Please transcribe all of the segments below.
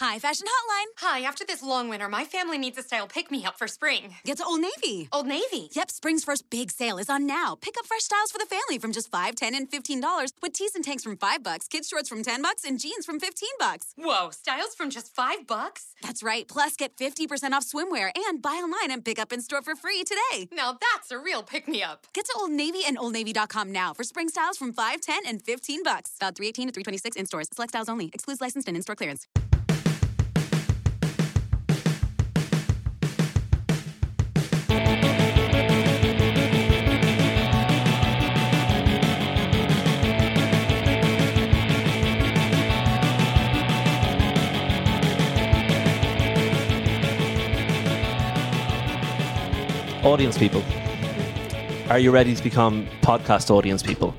Hi, Fashion Hotline. Hi, after this long winter, my family needs a style pick me up for spring. Get to Old Navy. Old Navy. Yep, spring's first big sale is on now. Pick up fresh styles for the family from just 5 10 and $15 with tees and tanks from 5 bucks, kids shorts from 10 bucks, and jeans from 15 bucks. Whoa, styles from just five bucks? That's right. Plus, get 50% off swimwear and buy online and pick up in store for free today. Now that's a real pick me up. Get to Old Navy and OldNavy.com now for spring styles from 5 10 and 15 bucks. About 318 to 326 in stores. Select styles only. Excludes licensed and in store clearance. Audience people, are you ready to become podcast audience people?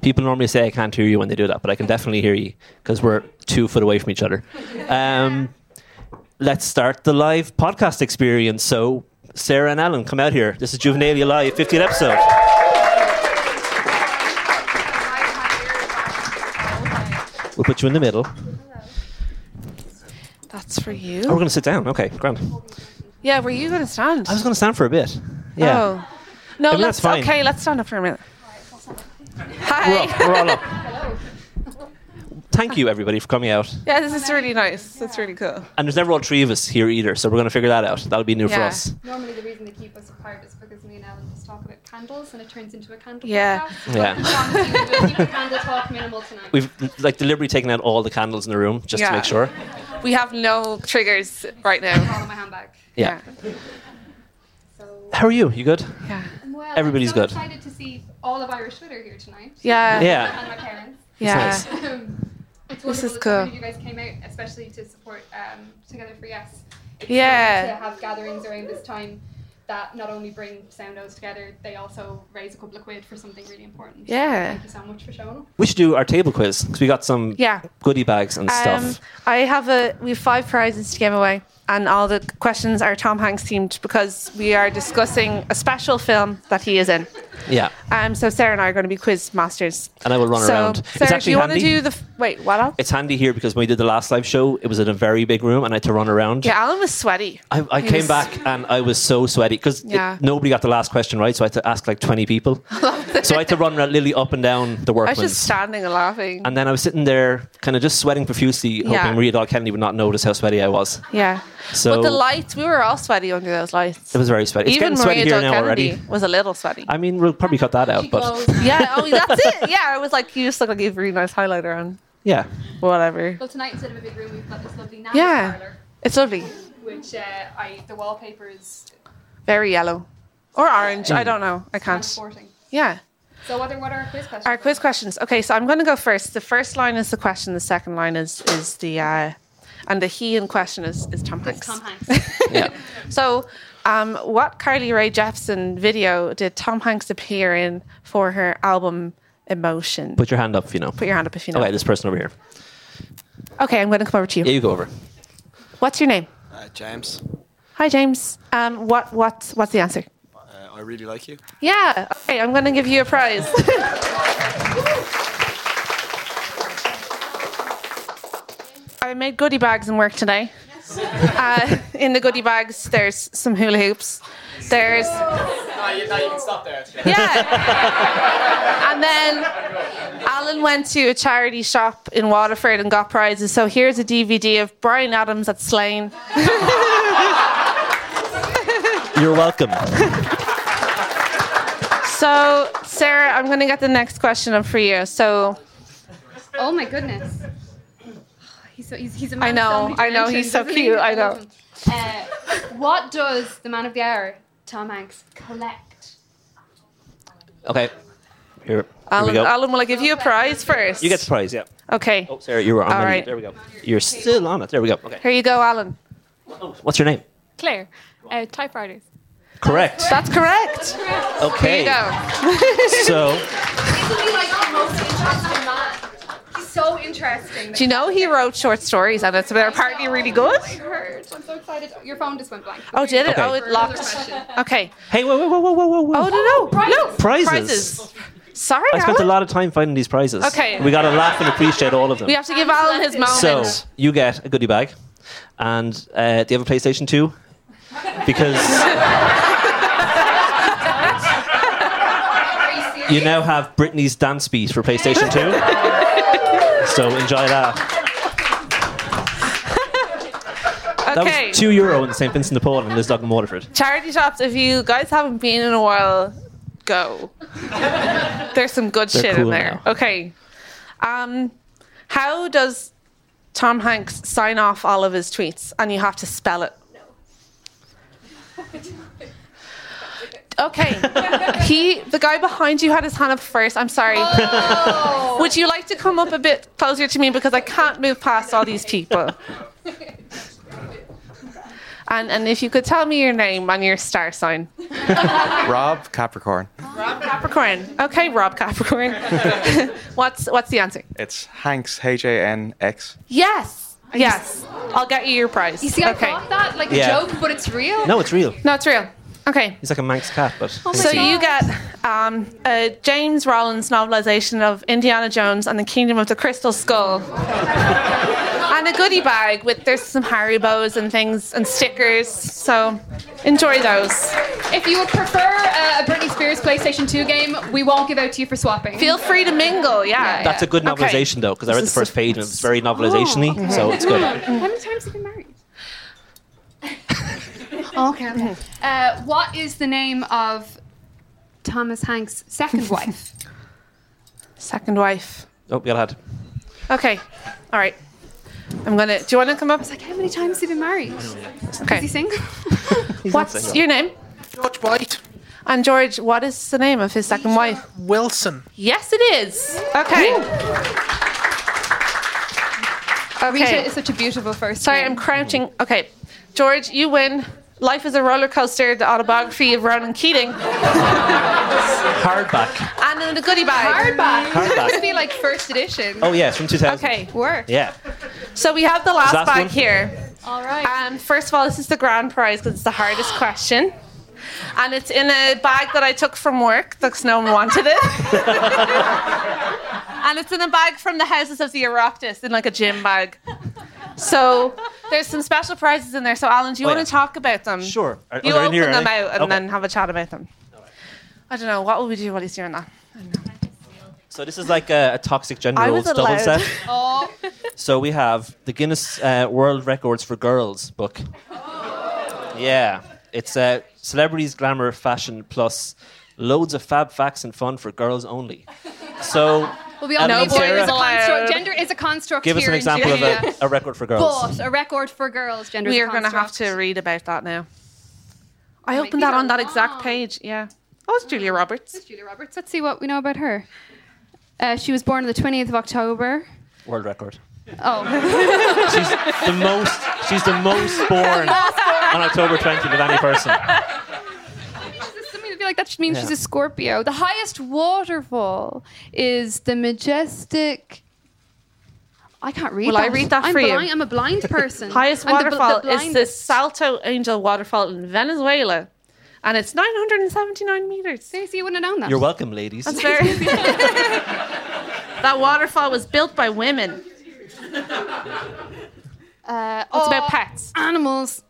People normally say I can't hear you when they do that, but I can definitely hear you because we're two foot away from each other. Um, let's start the live podcast experience. So, Sarah and Alan, come out here. This is Juvenalia Live, 50th episode. We'll put you in the middle. That's for you. Oh, we're going to sit down. Okay, grand. Yeah, were you going to stand? I was going to stand for a bit. Yeah. Oh. No, I mean, let's that's fine. okay. Let's stand up for a minute. We're, Hi. up, we're all up. Thank you, everybody, for coming out. Yeah, this is really nice. That's really cool. And there's never all three of us here either, so we're going to figure that out. That'll be new for Yeah. us. Normally, the reason they keep us apart is because me and Ellen just talk about candles, and it turns into a candle Yeah. podcast. Yeah. But as long as you keep the candle talk minimal tonight. We've like deliberately taken out all the candles in the room just to make sure. We have no triggers right now. all now. in my handbag. Yeah. So, How are you? You good? Yeah. well, Everybody's I'm so good. excited to see all of Irish Twitter here tonight. Yeah. Yeah. And my parents. Yeah. nice. Um, it's This is that so cool. many of you guys came out, especially to support um, Together for Yes. It's Yeah. to have gatherings around this time that not only bring soundos together, they also raise a couple of quid for something really important. Yeah. Thank you so much for showing up. We should do our table quiz because we got some Yeah. goodie bags and Um, stuff. I have a we have five prizes to give away, and all the questions are Tom Hanks themed because we are discussing a special film that he is in. Yeah. Um, so Sarah and I are going to be quiz masters. And I will run so, around. Sarah, it's do you want to do the f- wait? What else? it's handy here because when we did the last live show, it was in a very big room and I had to run around. Yeah, Alan was sweaty. I, I came was- back and I was so sweaty because Yeah. nobody got the last question right, so I had to ask like 20 people. so I had to run literally up and down the I was just standing and laughing. And then I was sitting there, kind of just sweating profusely, hoping Yeah. Maria Doyle Kennedy would not notice how sweaty I was. yeah. So but the lights, we were all sweaty under those lights. it was very sweaty. It's Even getting sweaty Maria here Doyle now Kennedy already. was a little sweaty. I mean, we'll probably cut that out, but yeah, oh, that's it. Yeah, it was like you just look like you have a really nice highlighter on. yeah. Whatever. Well, tonight instead of a big room, we've got this lovely nana Yeah. parlor, It's lovely. which uh, I the wallpaper is Very yellow. Or orange. Mm. I don't know. I can't. transporting. Yeah. So what are what are our quiz questions? Our quiz questions. Okay, so I'm going to go first. The first line is the question. The second line is is the uh, and the he in question is is Tom It's Hanks. Tom Hanks. Yeah. So, um, what Carly Rae Jepsen video did Tom Hanks appear in for her album Emotion? Put your hand up if you know. Put your hand up if you know. Okay, this person over here. Okay, I'm going to come over to you. Yeah, you go over. What's your name? Uh, James, Hi, James. Um, what what what's the answer? uh, I really like you. Yeah. Okay, I'm going to give you a prize. I made goodie bags in work today. Uh, in the goodie bags, there's some hula hoops. There's No, you, can stop there. yeah. And then Alan went to a charity shop in Waterford and got prizes. So here's a DVD of Bryan Adams at Slane. You're welcome. So Sarah, I'm going to get the next question up for you. So oh my goodness. He's so, he's, he's a I man of know, so many I know, he's so cute, he? I know. Uh, what does the man of the hour, Tom Hanks, collect? Okay. Here, here we Alan, go. Alan, will I give you a prize first? You get the prize, yeah. Okay. Oh, Sarah, you were on. All Let me- right. There we go. You're still on it. There we go. Okay. Here you go, Alan. What's your name? Claire, uh, typewriters. Correct. That's correct. Okay. Here you go. So, so interesting. Do you know he wrote short stories and it's they're apparently really good? I heard. I'm so excited. Your phone just went blank. Oh, did it? Okay. Oh, it locked. Okay. hey, whoa, whoa, whoa, whoa, whoa, whoa. Oh no no no Prizes. prizes. Sorry, I spent a lot of time finding these prizes. Okay. We got to laugh and appreciate all of them. We have to give Alan his moment. So you get a goodie bag, and uh, do you have a PlayStation Two? Because you now have Britney's dance beat for PlayStation Two. so enjoy that. That okay. was two euro in St Vincent de Paul and Lisdog and Waterford. Charity shops, if you guys haven't been in a while, go. There's some good They're shit cool in there. now. Okay. Um, how does Tom Hanks sign off all of his tweets? And you have to spell it. Okay. he, the guy behind you, had his hand up first. I'm sorry. Oh. Would you like to come up a bit closer to me because I can't move past all these people? And and if you could tell me your name and your star sign. Rob Capricorn. Rob Capricorn. Okay, Rob Capricorn. what's what's the answer? It's Hanks, H A N X. Yes. Yes. I'll get you your prize. You see, I okay. thought that like Yeah. a joke, but it's real. No, it's real. No, it's real. Okay. He's like a Manx cat, but Oh So you get um, a James Rollins novelization of Indiana Jones and the Kingdom of the Crystal Skull, and a goodie bag with there's some Haribos and things and stickers. So enjoy those. If you would prefer uh, a Britney Spears PlayStation 2 game, we won't give out to you for swapping. Feel free to mingle. Yeah. that's a good Okay. novelization though, because I read the first page and it's very novelization-y, so it's good. How many times have you been married? Okay, okay. Uh, what is the name of Thomas Hanks' second wife? Second wife. Oh, we got had. Okay. All right. I'm gonna. Do you want to come up? Like, how many times have you been married? Is he Okay. single? What's your name? George White. And George, what is the name of his second wife? Wilson. Yes, it is. Okay. Rita Okay. is such a beautiful first Sorry, name. I'm crouching. Okay. George, you win. Life is a roller coaster, the autobiography of Ronan Keating, Hardback. and in the goodie bag. Hardback. Hardback. This would be like first edition. Oh yeah, it's from 2000. Okay. Work. Yeah. So we have the last, Last bag one? here. All right. Um, first of all, this is the grand prize because it's the hardest question. And it's in a bag that I took from work because no one wanted it. and it's in a bag from the Houses of the Oireachtas in like a gym bag. So there's some special prizes in there. So Alan, do you Oh, want yeah. to talk about them? Sure. Are- You are open here, them out and Okay. then have a chat about them. I don't know. What will we do while he's doing that? So this is like a, a toxic gender I roles was double allowed. set. oh, So we have the Guinness uh, World Records for Girls book. Yeah, it's uh, celebrities, glamour, fashion, plus loads of fab facts and fun for girls only. So well, we all know boy is a construct. Gender is a construct. give us an in example of a, a record for girls. But a record for girls. Gender. We is are going to have to read about that now. I Wait, opened that on that exact page. Yeah. Oh, it's Julia Roberts. That's Julia Roberts. Let's see what we know about her. Uh, she was born on the 20th of October. World record. Oh, She's the most. She's the most born on October 20th of any person. Something to be like that should mean Yeah. she's a Scorpio. The highest waterfall is the majestic. I can't read. Will that. I read that I'm for you? I'm a blind person. Highest I'm the bl- the waterfall is the. Salto Angel waterfall in Venezuela, and it's 979 meters. See, you wouldn't have known that. You're welcome, ladies. That's very. that waterfall was built by women. Uh, It's about pets. Animals.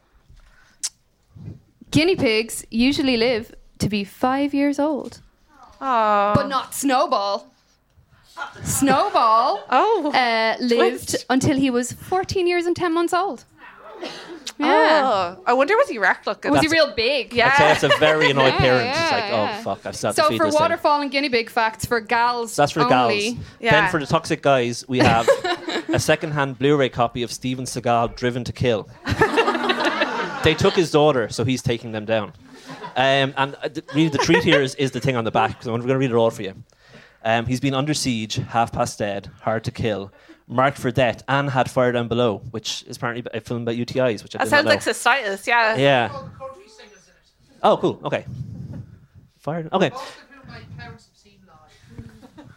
Guinea pigs usually live to be five years old, Oh. but not Snowball. Snowball oh. uh, lived Twist. until he was 14 years and 10 months old. Yeah. Oh. I wonder was he wrecked looking. Was he real big? Yeah. I'd say that's a very annoyed Yeah, parent. It's yeah, like, yeah. oh fuck, I've started to So feed for this thing. waterfall and guinea pig facts for gals that's for the only. gals. Yeah. Then for the toxic guys, we have a second-hand Blu-ray copy of Steven Seagal Driven to Kill. they took his daughter, so he's taking them down. Um, and uh, really, the treat here is, is the thing on the back. So I'm going to read it all for you. Um, he's been under siege, half past dead, hard to kill, marked for death, and had fire down below, which is apparently a film about UTIs, which I That did sounds not like cystitis. Yeah. Yeah. Oh, cool. Okay. Fire. Okay.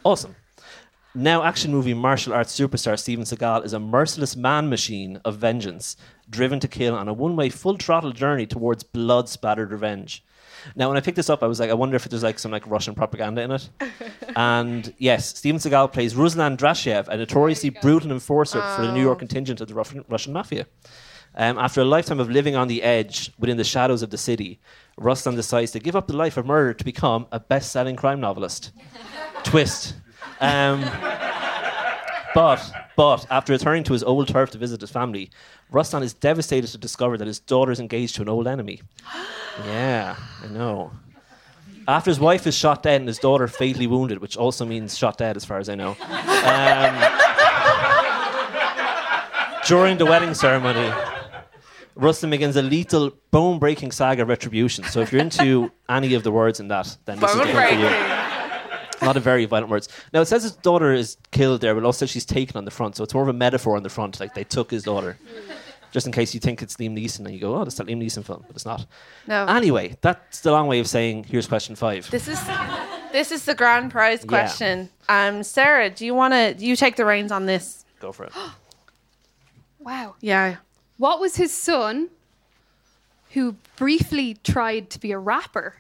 Awesome. Now, action movie martial arts superstar Steven Seagal is a merciless man machine of vengeance, driven to kill on a one way full throttle journey towards blood spattered revenge. Now, when I picked this up, I was like, I wonder if there's like some like Russian propaganda in it. and yes, Steven Seagal plays Ruslan Drashiev, a notoriously brutal enforcer for the New York contingent of the Russian, Russian mafia. Um, after a lifetime of living on the edge within the shadows of the city, Ruslan decides to give up the life of murder to become a best-selling crime novelist. Twist. Um, but, but after returning to his old turf to visit his family, Ruslan is devastated to discover that his daughter is engaged to an old enemy. Yeah, I know. After his wife is shot dead and his daughter fatally wounded, which also means shot dead as far as I know. Um, during the wedding ceremony, Ruslan begins a lethal, bone breaking saga of retribution. So if you're into any of the words in that, then this is the for you. Not a lot of very violent words. Now it says his daughter is killed there, but also she's taken on the front. So it's more of a metaphor on the front, like they took his daughter. Just in case you think it's Liam Neeson and you go, oh, that's that Liam Neeson film, but it's not. No. Anyway, that's the long way of saying here's question five. This is this is the grand prize question. Yeah. question. Um, Sarah, do you want to? You take the reins on this. Go for it. Wow. Yeah. What was his son, who briefly tried to be a rapper,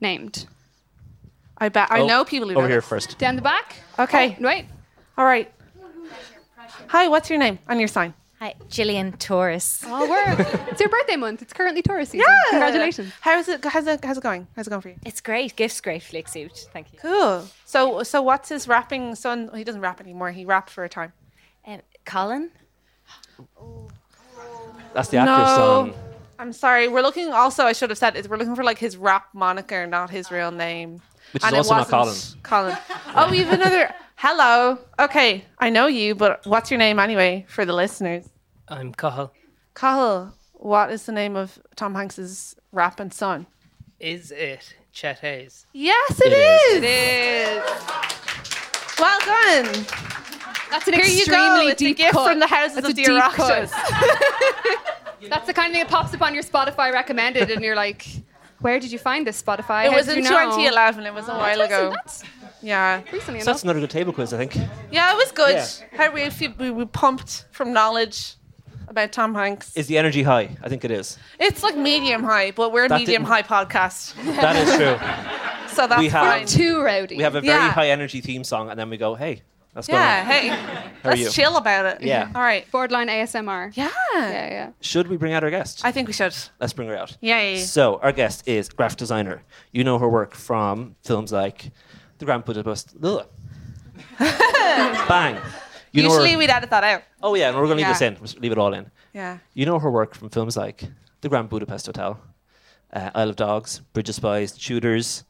named? I bet I Oh, know people who over know here this. first. Down the back. Okay. Oh, wait. All right. Hi, what's your name and your sign? Hi, Gillian Taurus. Oh, we're it's your birthday month. It's currently Taurus season. Yeah. Congratulations. How's it? How's it? How's it going? How's it going for you? It's great. Gifts great gratefully accept. Thank you. Cool. So, so what's his rapping son? He doesn't rap anymore. He rapped for a time. Um, Colin? That's the actor's no, son. I'm sorry. We're looking. Also, I should have said is we're looking for like his rap moniker, not his real name. Which is And it also not wasn't Colin. Oh, we have another. Hello. Okay, I know you, but what's your name anyway for the listeners? I'm Cahill. Cahill. What is the name of Tom Hanks's rap and son? Is it Chet Haze? Yes, It is. It is. Well done. That's an Here you extremely go. It's a deep gift cut. from the houses That's of a the deep That's the kind of thing that pops up on your Spotify recommended, and you're like, "Where did you find this Spotify?" It How was did in you know? 2011. It was a oh, while ago. that's Yeah. recently So that's enough. another good table quiz, I think. Yeah, it was good. Yeah. How we, we we pumped from knowledge about Tom Hanks. Is the energy high? I think it is. It's like medium high, but we're a That medium high podcast, That is true. so that's We have- fine. Too rowdy. We have a very Yeah. high energy theme song, and then we go, hey, let's go. Yeah, hey, How let's you? chill about it. Yeah. All right. borderline ASMR. Yeah. Yeah, yeah. Should we bring out our guest? I think we should. Let's bring her out. Yay. So, our guest is graphic designer. You know her work from films like The Grand Budapest. Ugh. Bang. You know her- Usually we'd edit that out. oh, yeah, and we're going to leave Yeah. this in. Just leave it all in. Yeah. You know her work from films like The Grand Budapest Hotel, uh, Isle of Dogs, Bridge of Spies, Tudors,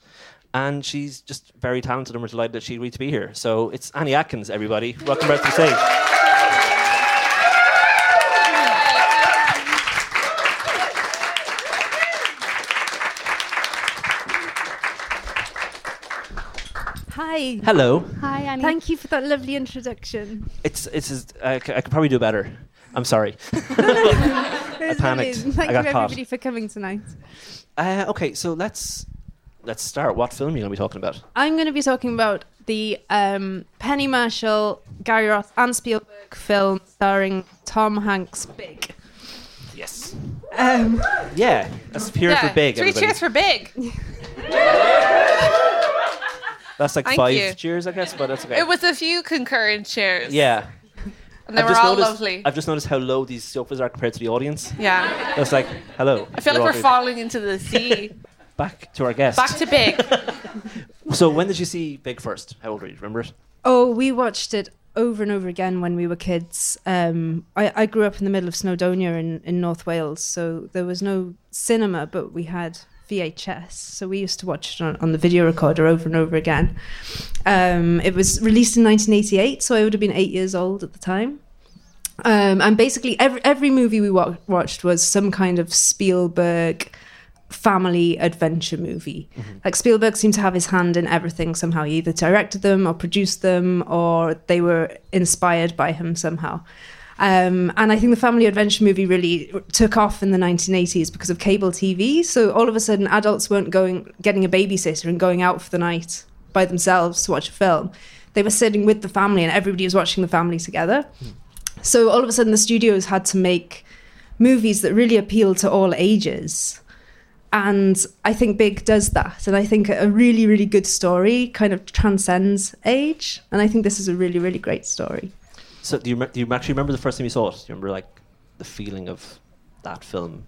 and she's just very talented and we're delighted that she agreed to be here. So it's Annie Atkins, everybody. Welcome back to the stage. Hi. Hello. Hi, Annie. Thank you for that lovely introduction. It's it's just, I, c- I could probably do better. I'm sorry. It was panicked. brilliant. Thank I got you caught. everybody for coming tonight. Uh, okay, so let's let's start. What film are you going to be talking about? I'm going to be talking about the um, Penny Marshall, Gary Ross, and Spielberg film starring Tom Hanks. Big. Yes. Um, Yeah, let's hear yeah. for big. Three everybody. cheers for big. That's like Thank five you. cheers, I guess, but that's okay. It was a few concurrent cheers. yeah. And they I've were just all noticed, lovely. I've just noticed how low these sofas are compared to the audience. yeah. It's like, hello. I feel like we're falling into the sea. Back to our guest. Back to big. so when did you see Big first? How old were you? Remember it? oh, we watched it over and over again when we were kids. Um, I, I grew up in the middle of Snowdonia in, in North Wales, so there was no cinema, but we had VHS. So we used to watch it on, on the video recorder over and over again. Um, it was released in 1988, so I would have been eight years old at the time. Um, and basically, every every movie we wa- watched was some kind of Spielberg family adventure movie. Like Spielberg seemed to have his hand in everything somehow. He either directed them or produced them, or they were inspired by him somehow. Um, and I think the family adventure movie really took off in the 1980s because of cable TV. So all of a sudden, adults weren't going getting a babysitter and going out for the night by themselves to watch a film. They were sitting with the family, and everybody was watching the family together. So all of a sudden, the studios had to make movies that really appealed to all ages. And I think Big does that. And I think a really, really good story kind of transcends age. And I think this is a really, really great story. So do you do you actually remember the first time you saw it? Do you remember like the feeling of that film,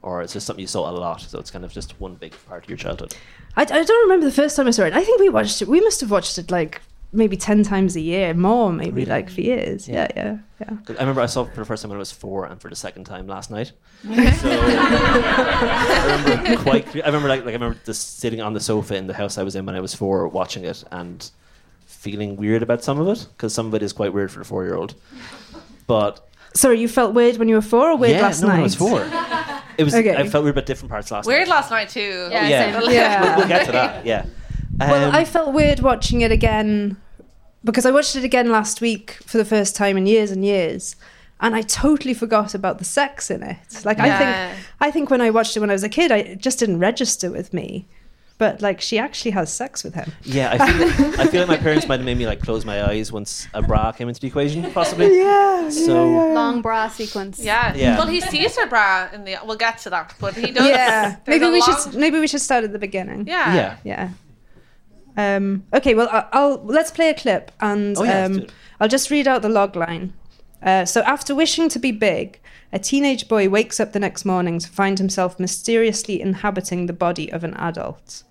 or is this something you saw a lot? So it's kind of just one big part of your childhood. I, I don't remember the first time I saw it. I think we watched it. We must have watched it like maybe 10 times a year, more maybe, Really? like for years. Yeah, yeah, yeah. 'Cause I remember I saw it for the first time when I was four, and for the second time last night. so I remember quite. I remember like, like I remember just sitting on the sofa in the house I was in when I was four, watching it, and feeling weird about some of it because some of it is quite weird for a four-year-old. But Sorry, you felt weird when you were four or weird yeah, last no, night? when I was four. It was. Okay. I felt weird about different parts last Weird night. Weird last night too. Yeah, yeah, same. Yeah. We'll, we'll get to that. Yeah. Well, Um, I felt weird watching it again because I watched it again last week for the first time in years and years, and I totally forgot about the sex in it. Like I think, I think when I watched it when I was a kid, I it just didn't register with me. But like, she actually has sex with him. Yeah, I feel, like, I feel like my parents might have made me like close my eyes once a bra came into the equation, possibly. Yeah. So Long bra sequence. Yeah. Yeah. Well, he sees her bra in the. We'll get to that, but he does. Yeah. Maybe we long- should maybe we should start at the beginning. Yeah. yeah, Yeah. Um, okay, well, I- I'll let's play a clip, and Oh, yeah, um. I'll just read out the log line. Uh, so, after wishing to be big, a teenage boy wakes up the next morning to find himself mysteriously inhabiting the body of an adult.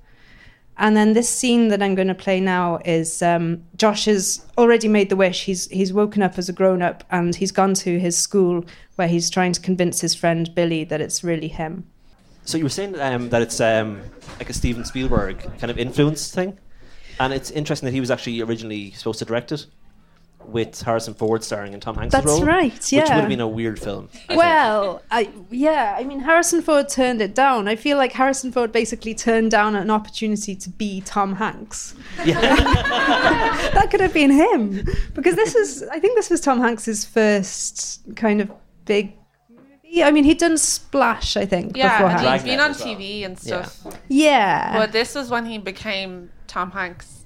And then this scene that I'm going to play now is um, Josh has already made the wish. He's he's woken up as a grown up, and he's gone to his school where he's trying to convince his friend Billy that it's really him. So you were saying um, that it's um, like a Steven Spielberg kind of influence thing, and it's interesting that he was actually originally supposed to direct it with Harrison Ford starring in Tom Hanks' role. That's role, right, which would have been a weird film. I think. Well, I yeah, I mean Harrison Ford turned it down. I feel like Harrison Ford basically turned down an opportunity to be Tom Hanks. Yeah, that could have been him because this is I think this was Tom Hanks's first kind of big movie. I mean, he'd done Splash, I think, Yeah, and beforehand. he's been on well. TV and Yeah. stuff. Yeah. But this was when he became Tom Hanks.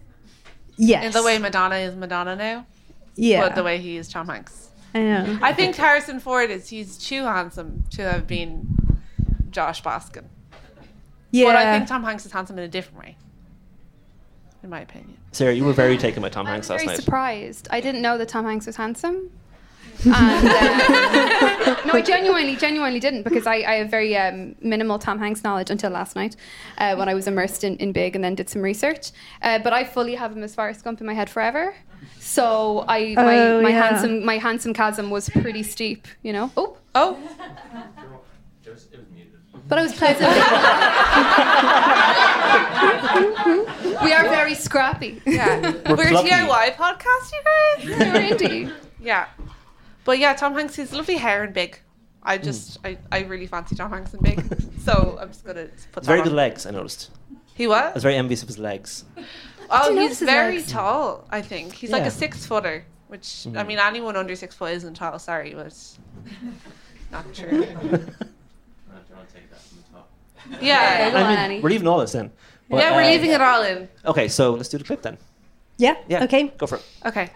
yes. In the way Madonna is Madonna now. yeah. But the way he is Tom Hanks. I know. I think Harrison Ford is he's too handsome to have been Josh Baskin. yeah. But I think Tom Hanks is handsome in a different way. In my opinion. Sarah, you were very taken by Tom I'm Hanks last very night. surprised. I didn't know that Tom Hanks was handsome. And, um, no, I genuinely, genuinely didn't because I, I have very um, minimal Tom Hanks knowledge until last night uh, when I was immersed in, in Big and then did some research. Uh, but I fully have him as Forrest Gump in my head forever. So I, my, Oh, my yeah. handsome, my handsome chasm was pretty steep, you know. Oh, Oh, but I was pleasantly. we are very scrappy. yeah. We're We're, a. DIY podcast, you guys. We're indie. Yeah. But yeah, Tom Hanks he's lovely hair and big. I just I, I really fancy Tom Hanks and big. so I'm just gonna put that Very on. good legs, I noticed. He was? I was? was very envious of his legs. Oh, you he's his very legs? tall, I think. He's like Yeah. a six footer, which I mean anyone under six foot isn't tall, sorry, but it's not true. Yeah. Go I on, mean, Annie. we're leaving all this in. But, yeah, we're uh, leaving it all in. Okay, so let's do the clip then. yeah. Yeah. Okay. Go for it. Okay.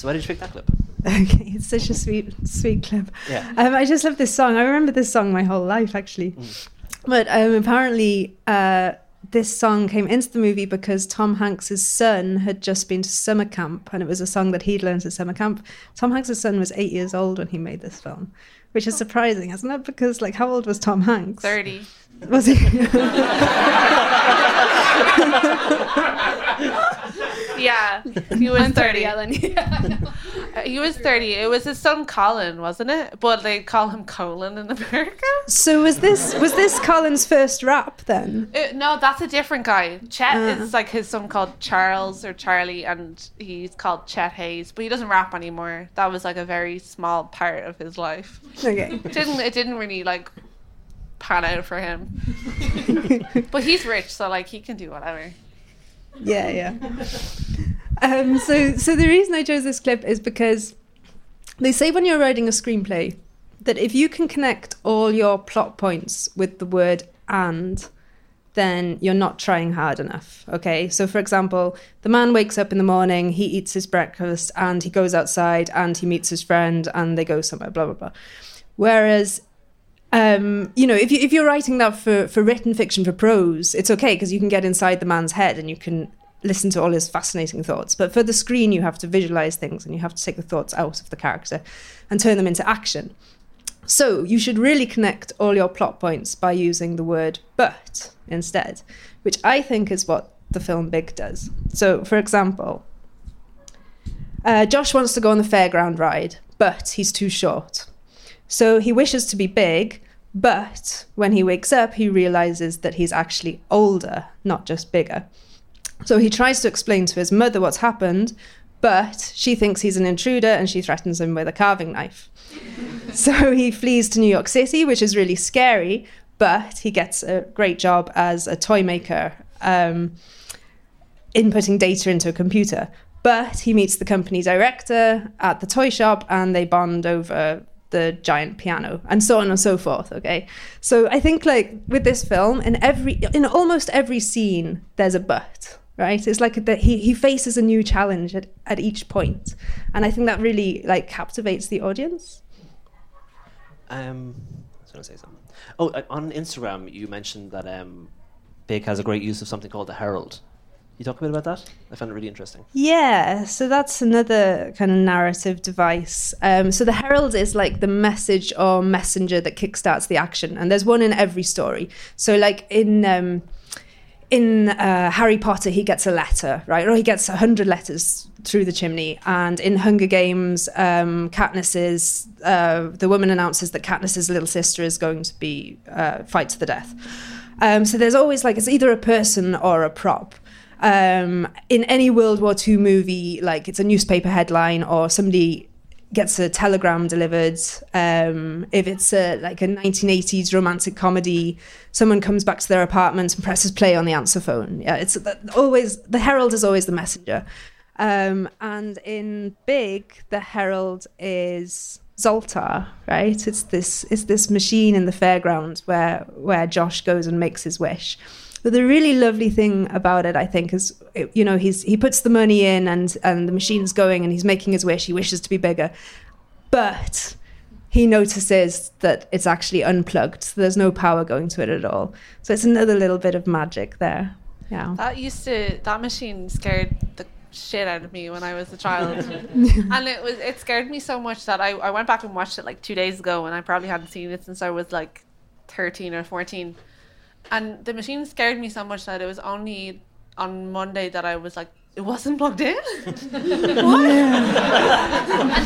So why did you pick that clip? Okay, it's such a sweet, sweet clip. Yeah. Um, I just love this song. I remember this song my whole life, actually. But um, apparently, uh, this song came into the movie because Tom Hanks's son had just been to summer camp, and it was a song that he'd learned at summer camp. Tom Hanks's son was eight years old when he made this film, which is surprising, isn't it? Because, like, how old was Tom Hanks? 30. Was he? yeah, he was I'm 30, 30. Ellen. Uh, he was 30. It was his son Colin, wasn't it? But they call him Colin in America. so was this was this Colin's first rap then? Uh, no, that's a different guy. Chet Ah. is like his son called Charles or Charlie, and he's called Chet Haze, but he doesn't rap anymore. That was like a very small part of his life. Okay. It didn't it didn't really like pan out for him. but he's rich, so like he can do whatever. Yeah, yeah. Um, so, so the reason I chose this clip is because they say when you're writing a screenplay that if you can connect all your plot points with the word and, then you're not trying hard enough. Okay. So, for example, the man wakes up in the morning, he eats his breakfast, and he goes outside and he meets his friend and they go somewhere, blah, blah, blah. Whereas um, you know, if, you, if you're writing that for, for written fiction, for prose, it's okay because you can get inside the man's head and you can listen to all his fascinating thoughts. But for the screen, you have to visualize things and you have to take the thoughts out of the character and turn them into action. So you should really connect all your plot points by using the word but instead, which I think is what the film Big does. So, for example, uh, Josh wants to go on the fairground ride, but he's too short. So he wishes to be big, but when he wakes up, he realizes that he's actually older, not just bigger. So he tries to explain to his mother what's happened, but she thinks he's an intruder and she threatens him with a carving knife. so he flees to New York City, which is really scary, but he gets a great job as a toy maker, um, inputting data into a computer. But he meets the company director at the toy shop and they bond over the giant piano and so on and so forth okay so i think like with this film in every in almost every scene there's a but right it's like that he, he faces a new challenge at, at each point and i think that really like captivates the audience Um, I was going to say something. Oh, uh, on Instagram, you mentioned that um, Big has a great use of something called the Herald. You talk a bit about that? I found it really interesting. Yeah, so that's another kind of narrative device. Um, so the herald is like the message or messenger that kickstarts the action, and there's one in every story. So like in um, in uh, Harry Potter, he gets a letter, right, or he gets a hundred letters through the chimney. And in Hunger Games, um, Katniss's uh, the woman announces that Katniss's little sister is going to be uh, fight to the death. Um, so there's always like it's either a person or a prop um, in any World War II movie, like it's a newspaper headline or somebody gets a telegram delivered. Um, if it's a, like a 1980s romantic comedy, someone comes back to their apartment and presses play on the answer phone. Yeah, it's always the herald is always the messenger. Um, and in Big, the herald is Zoltar, right? It's this it's this machine in the fairground where where Josh goes and makes his wish. But the really lovely thing about it, I think, is it- you know he's he puts the money in and and the machine's going and he's making his wish. He wishes to be bigger, but he notices that it's actually unplugged. So there's no power going to it at all. So it's another little bit of magic there. Yeah. That used to that machine scared the shit out of me when I was a child. and it was it scared me so much that I, I went back and watched it like two days ago and I probably hadn't seen it since I was like thirteen or fourteen. And the machine scared me so much that it was only on Monday that I was like it wasn't plugged in. and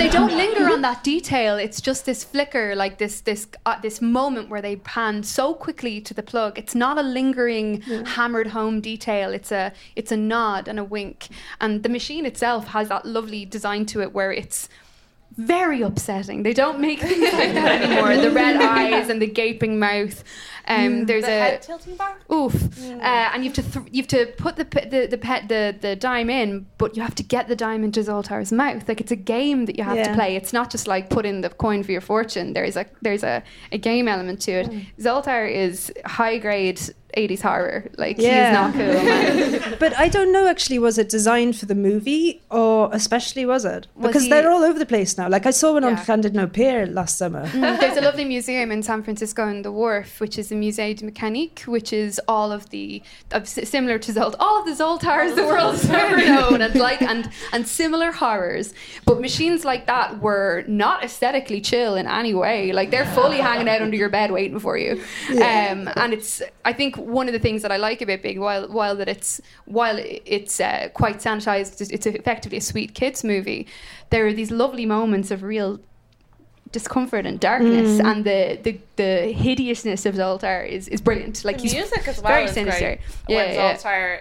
they don't linger on that detail. It's just this flicker, like this this uh, this moment where they pan so quickly to the plug. It's not a lingering, hammered home detail. It's a it's a nod and a wink. And the machine itself has that lovely design to it where it's very upsetting. They don't make things like that anymore. The red eyes and the gaping mouth. Um, there's the a head tilting back. Oof! Uh, and you have to th- you have to put the the the, pet, the the dime in, but you have to get the dime into Zoltar's mouth. Like it's a game that you have to play. It's not just like put in the coin for your fortune. There's a there's a, a game element to it. Zoltar is high grade 80s horror. Like Yeah. he's not cool. But I don't know actually, was it designed for the movie or especially was it? Was Because he- they're all over the place now. Like I saw one on Yeah. Candid No Pier last summer. Mm, there's a lovely museum in San Francisco in the Wharf, which is the Musée de Mécanique, which is all of the s- similar to Zolt, all of the Zoltars the world's ever known, and like and and similar horrors. But machines like that were not aesthetically chill in any way. Like they're fully hanging out under your bed waiting for you. Um, and it's I think one of the things that I like about Big, while while that it's while it's uh, quite sanitized, it's- it's effectively a sweet kids movie. There are these lovely moments of real discomfort and darkness Mm. and the, the the hideousness of Zoltar is, is brilliant. Like the he's music as well very is sinister. great Yeah, when yeah. Zoltar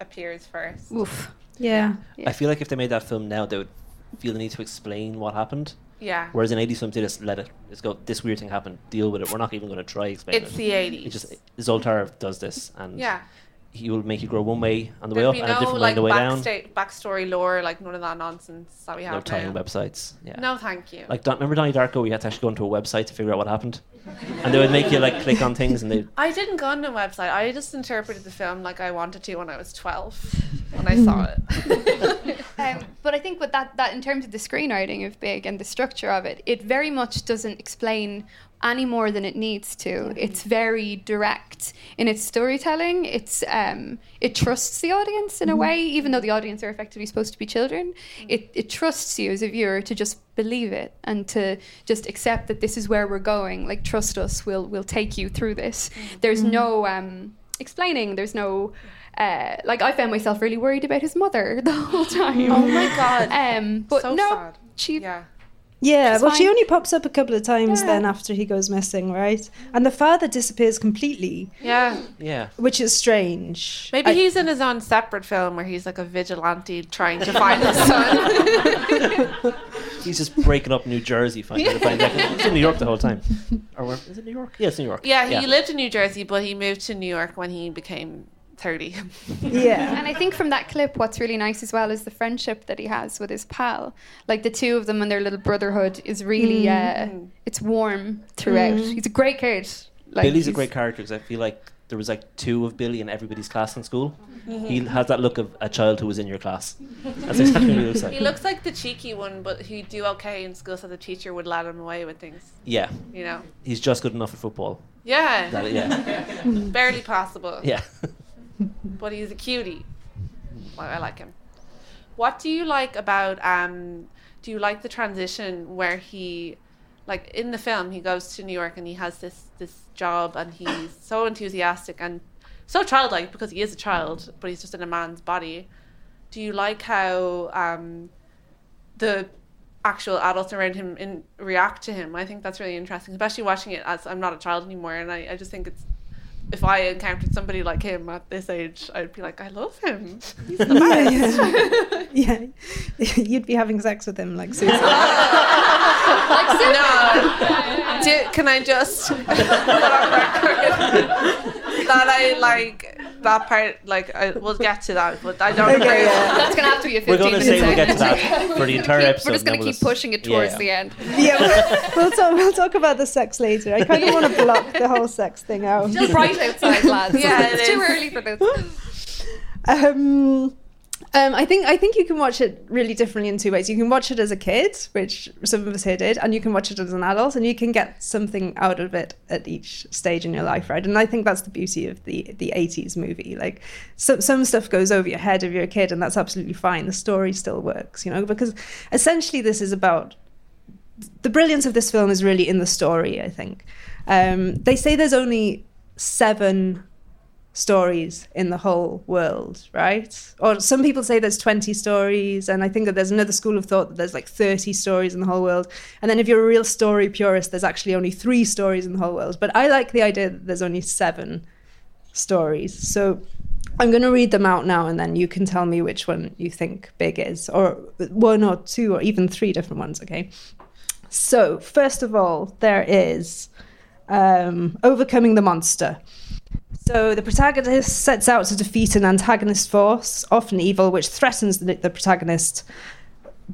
appears first. Oof. Yeah. I feel like if they made that film now, they would feel the need to explain what happened. Yeah. Whereas in 80s films, they just let it. Just go, this weird thing happened, deal with it. We're not even going to try explain It's it. It's the 80s. It just, Zoltar does this, and Yeah. he will make you grow one way on the way There'd up be and a no different way like on the way down. backstory lore, like none of that nonsense that we have No tying now. websites. Yeah. No, thank you. Like, Don, remember Donnie Darko? You had to actually go into a website to figure out what happened, and they would make you like click on things, and they I didn't go on the website. I just interpreted the film like I wanted to when I was twelve, when I saw it. Um, but I think with that, that in terms of the screenwriting of Big and the structure of it, it very much doesn't explain any more than it needs to. It's very direct in its storytelling. It's um, it trusts the audience in a Mhm. way, even though the audience are effectively supposed to be children. It it trusts you as a viewer to just believe it and to just accept that this is where we're going. Like trust us, we'll we'll take you through this. There's Mhm. no um, explaining. There's no. Uh, like I found myself really worried about his mother the whole time. Oh my God. Um, but So no, sad. she. Yeah. Yeah, She's well, she only pops up a couple of times then after he goes missing, right? And the father disappears completely, Yeah. yeah. which is strange. Maybe I- he's in his own separate film where he's like a vigilante trying to find his son. he's just breaking up New Jersey, finding to find he's in New York the whole time. Or where, is it New York? Yeah, it's New York. yeah, he lived in New Jersey, but he moved to New York when he became 30. Yeah. And I think from that clip, what's really nice as well is the friendship that he has with his pal. Like the two of them and their little brotherhood is really, Mm. uh, it's warm throughout. Mm. He's a great kid. Like, Billy's a great character because I feel like there was like two of Billy in everybody's class in school. Mhm. He has that look of a child who was in your class. That's exactly what he looks like. He looks like the cheeky one, but he'd do okay in school, so the teacher would let him away with things. Yeah. You know? He's just good enough at football. Yeah. That- yeah. Barely possible. Yeah. But he's a cutie. Well, I like him. What do you like about um do you like the transition where he like in the film he goes to New York and he has this this job and he's so enthusiastic and so childlike because he is a child, but he's just in a man's body. Do you like how um the actual adults around him in, react to him? I think that's really interesting, especially watching it as I'm not a child anymore and I, I just think it's if I encountered somebody like him at this age, I'd be like, I love him. He's the best. yeah, yeah. you'd be having sex with him like Susan. no. Do, can I just put that I like that part? Like, I, we'll get to that, but I don't Okay, agree. yeah. That's going to have to be a 15 We're going to minute say we'll get to that for the entire keep, episode. We're just going to keep we'll pushing it towards yeah. the end. yeah, we'll, we'll talk. We'll talk about the sex later. I kind of want to block the whole sex thing out. Still bright outside, lads. Yeah, it it's too early for this. Um, um, I think I think you can watch it really differently in two ways. You can watch it as a kid, which some of us here did, and you can watch it as an adult, and you can get something out of it at each stage in your life, right? And I think that's the beauty of the the '80s movie. Like some some stuff goes over your head if you're a kid, and that's absolutely fine. The story still works, you know, because essentially this is about the brilliance of this film is really in the story. I think um, they say there's only seven stories in the whole world, right? Or some people say there's 20 stories, and I think that there's another school of thought that there's like 30 stories in the whole world. And then if you're a real story purist, there's actually only three stories in the whole world. But I like the idea that there's only seven stories. So I'm going to read them out now, and then you can tell me which one you think big is, or one or two, or even three different ones, okay? So, first of all, there is um, Overcoming the Monster. So the protagonist sets out to defeat an antagonist force, often evil, which threatens the, the protagonist,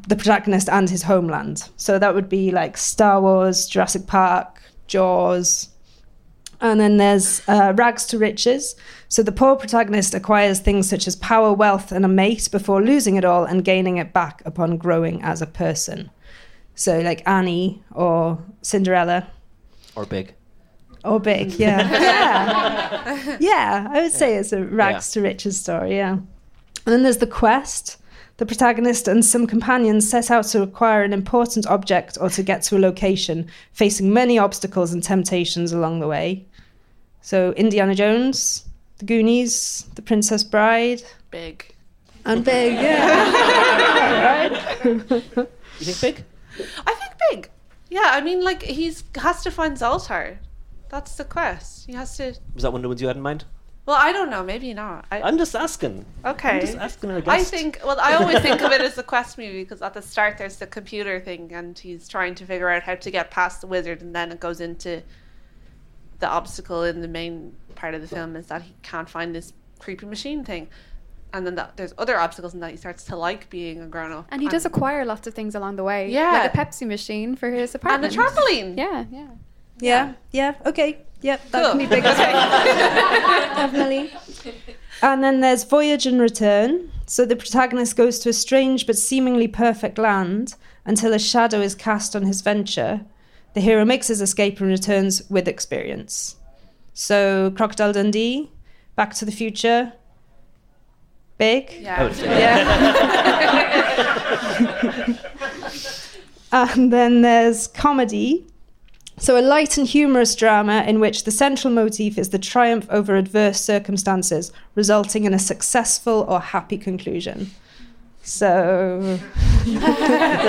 the protagonist and his homeland. So that would be like Star Wars, Jurassic Park, Jaws, And then there's uh, rags to riches. So the poor protagonist acquires things such as power, wealth, and a mate before losing it all and gaining it back upon growing as a person. So, like Annie or Cinderella Or big. Or Big, mm. yeah. yeah. Yeah, I would say it's a rags to riches story, yeah. And then there's The Quest. The protagonist and some companions set out to acquire an important object or to get to a location, facing many obstacles and temptations along the way. So, Indiana Jones, The Goonies, The Princess Bride, Big. and Big, yeah. right? You think big? I think big. Yeah, I mean, like he's has to find Zoltar. That's the quest. He has to. Was that one of the ones you had in mind? Well, I don't know. Maybe not. I, I'm just asking. okay. I'm just asking. I I think. Well, I always think of it as a quest movie because at the start there's the computer thing, and he's trying to figure out how to get past the wizard, and then it goes into the obstacle in the main part of the film is that he can't find this creepy machine thing, and then that, there's other obstacles, in that he starts to like being a grown up. And he does acquire lots of things along the way. Yeah. Like a Pepsi machine for his apartment. and a trampoline. Yeah, yeah. Yeah, yeah, okay. Yep, that Cool. can be big. Definitely. And then there's Voyage and Return. So the protagonist goes to a strange but seemingly perfect land until a shadow is cast on his venture. The hero makes his escape and returns with experience. So Crocodile Dundee, Back to the Future, Big. Yeah. Yeah. And then there's comedy. So, a light and humorous drama in which the central motif is the triumph over adverse circumstances, resulting in a successful or happy conclusion. So, uh,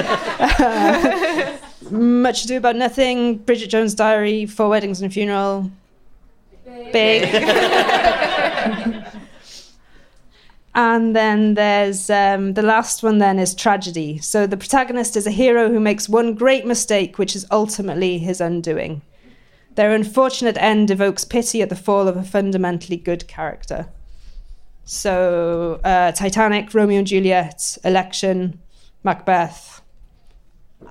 Much Ado About Nothing, Bridget Jones' Diary, Four Weddings and a Funeral, Big. And then there's um, the last one, then is tragedy. So the protagonist is a hero who makes one great mistake, which is ultimately his undoing. Their unfortunate end evokes pity at the fall of a fundamentally good character. So uh, Titanic, Romeo and Juliet, Election, Macbeth.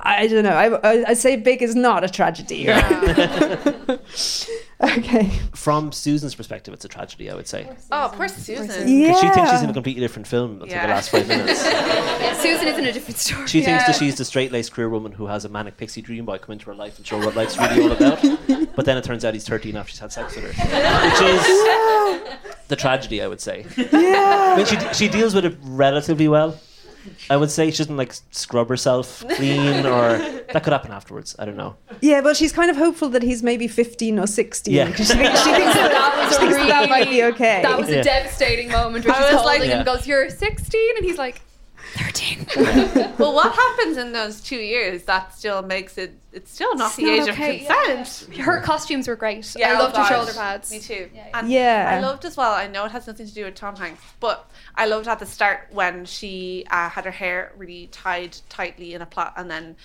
I don't know. I, I, I'd say Big is not a tragedy. okay. From Susan's perspective, it's a tragedy. I would say. Oh, poor Susan. Because she thinks she's in a completely different film until Yeah. the last five minutes. Susan is in a different story. She thinks that she's the straight laced career woman who has a manic pixie dream boy come into her life and show her what life's really all about. But then it turns out he's 13 after she's had sex with her. Which is the tragedy, I would say. Yeah. I mean, she, she deals with it relatively well. I would say she doesn't like scrub herself clean or that could happen afterwards. I don't know. Yeah, but she's kind of hopeful that he's maybe 15 or 16. Yeah. 'cause She, thinks- she thinks that, That was she thinks really, that might be okay. That was Yeah. a devastating moment where I she's was holding like- him Yeah. and goes, "You're 16," and he's like, 13. well, what happens in those two years that still makes it? It's still not It's the not age okay, of consent. Her costumes were great. Yeah, I loved her shoulder pads. Me too. And Yeah. I loved as well. I know it has nothing to do with Tom Hanks, but I loved at the start when she uh, had her hair really tied tightly in a plait, and then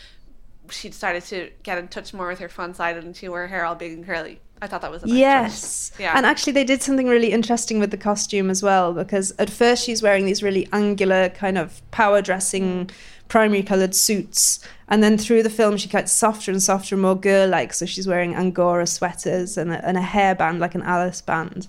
she decided to get in touch more with her fun side, and she wore her hair all big and curly. I thought that was a Yes. choice. Yeah. And actually, they did something really interesting with the costume as well, because at first she's wearing these really angular, kind of power dressing, primary coloured suits. And then through the film, she gets softer and softer, and more girl like. So she's wearing Angora sweaters and a, and a hairband, like an Alice band.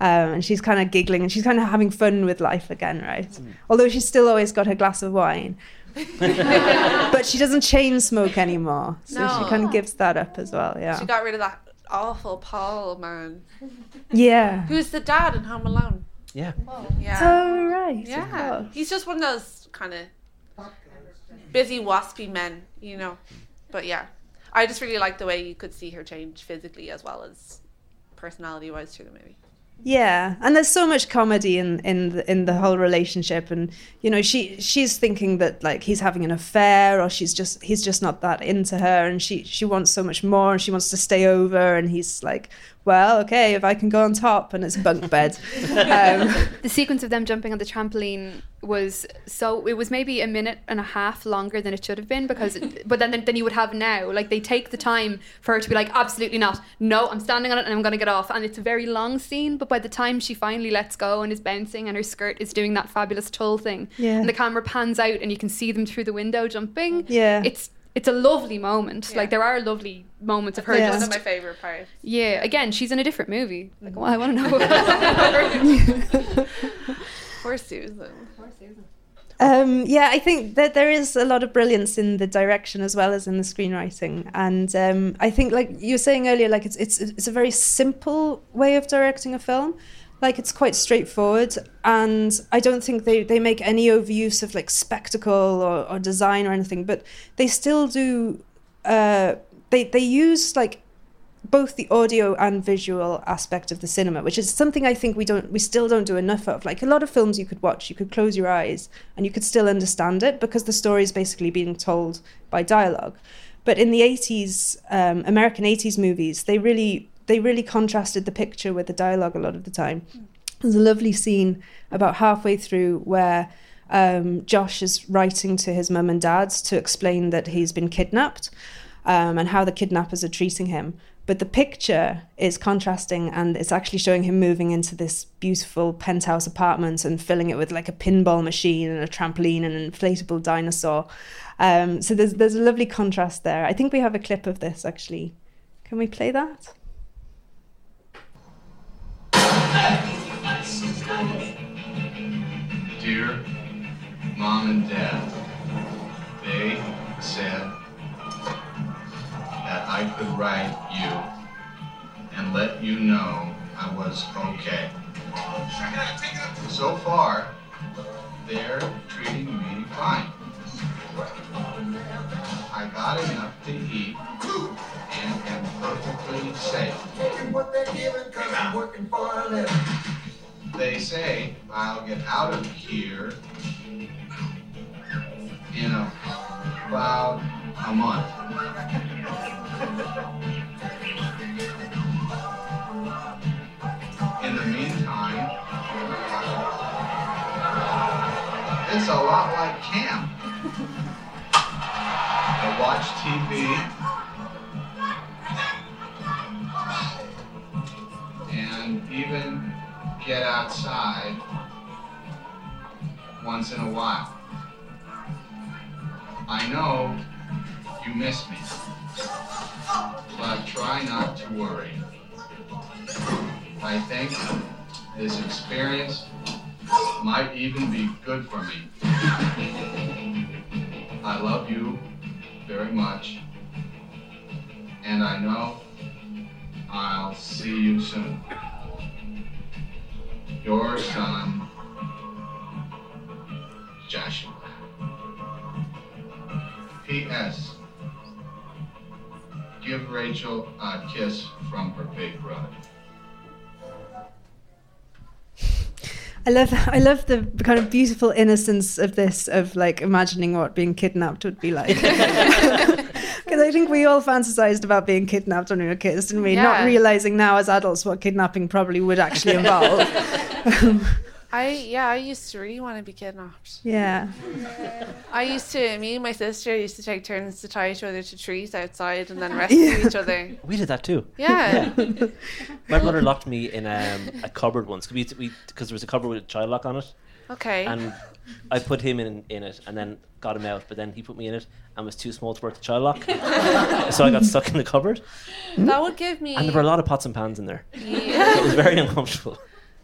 Um, and she's kind of giggling and she's kind of having fun with life again, right? Although she's still always got her glass of wine. but she doesn't chain smoke anymore. So No. she kind of gives that up as well, yeah. She got rid of that awful Paul man. Yeah. Who's the dad in Home Alone? Yeah. Yeah. Oh, right. Yeah. He's just one of those kind of busy, waspy men, you know. But yeah, I just really like the way you could see her change physically as well as personality wise through the movie. Yeah, and there's so much comedy in in the, in the whole relationship, and you know she she's thinking that like he's having an affair, or she's just he's just not that into her, and she she wants so much more, and she wants to stay over, and he's like, well, okay, if I can go on top, and it's a bunk bed. um, The sequence of them jumping on the trampoline was so it was maybe a minute and a half longer than it should have been because but then then you would have now like they take the time for her to be like absolutely not no I'm standing on it and I'm going to get off and it's a very long scene but by the time she finally lets go and is bouncing and her skirt is doing that fabulous tulle thing Yeah. and the camera pans out and you can see them through the window jumping Yeah. it's it's a lovely moment. Like there are lovely moments of her That's just one of my favorite parts. yeah. Again, she's in a different movie. Like, mm. well, I want to know. about Poor Susan. Poor Susan. Um, yeah, I think that there is a lot of brilliance in the direction as well as in the screenwriting, and um, I think, like you were saying earlier, like it's it's it's a very simple way of directing a film. Like it's quite straightforward, and I don't think they, they make any overuse of like spectacle or, or design or anything, but they still do. Uh, they they use like both the audio and visual aspect of the cinema, which is something I think we don't we still don't do enough of. Like a lot of films you could watch, you could close your eyes and you could still understand it because the story is basically being told by dialogue. But in the 80s, um, American 80s movies, they really they really contrasted the picture with the dialogue a lot of the time. There's a lovely scene about halfway through where um, Josh is writing to his mum and dad to explain that he's been kidnapped um, and how the kidnappers are treating him. But the picture is contrasting and it's actually showing him moving into this beautiful penthouse apartment and filling it with like a pinball machine and a trampoline and an inflatable dinosaur. Um, so there's there's a lovely contrast there. I think we have a clip of this actually. Can we play that? Dear Mom and Dad, they said that I could write you and let you know I was okay. So far, they're treating me fine. I got enough to eat and am perfectly safe. They say I'll get out of here in about a month. In the meantime, it's a lot like camp. I watch TV and even get outside once in a while. I know you miss me, but try not to worry. I think this experience might even be good for me. I love you very much, and I know I'll see you soon. Your son, Joshua. P.S. Give Rachel a kiss from her big brother. I love I love the kind of beautiful innocence of this of like imagining what being kidnapped would be like. Because I think we all fantasized about being kidnapped when we were kids, didn't we? Yeah. Not realizing now as adults what kidnapping probably would actually involve. I yeah, I used to really want to be kidnapped. yeah. I used to me and my sister used to take turns to tie each other to trees outside and then rescue Yeah. each other. We did that too. Yeah. My brother locked me in um, a cupboard once because we, because there was a cupboard with a child lock on it. Okay. And I put him in in it and then got him out, but then he put me in it and was too small to work the child lock, so I got stuck in the cupboard. That would give me And there were a lot of pots and pans in there. Yeah. So it was very uncomfortable.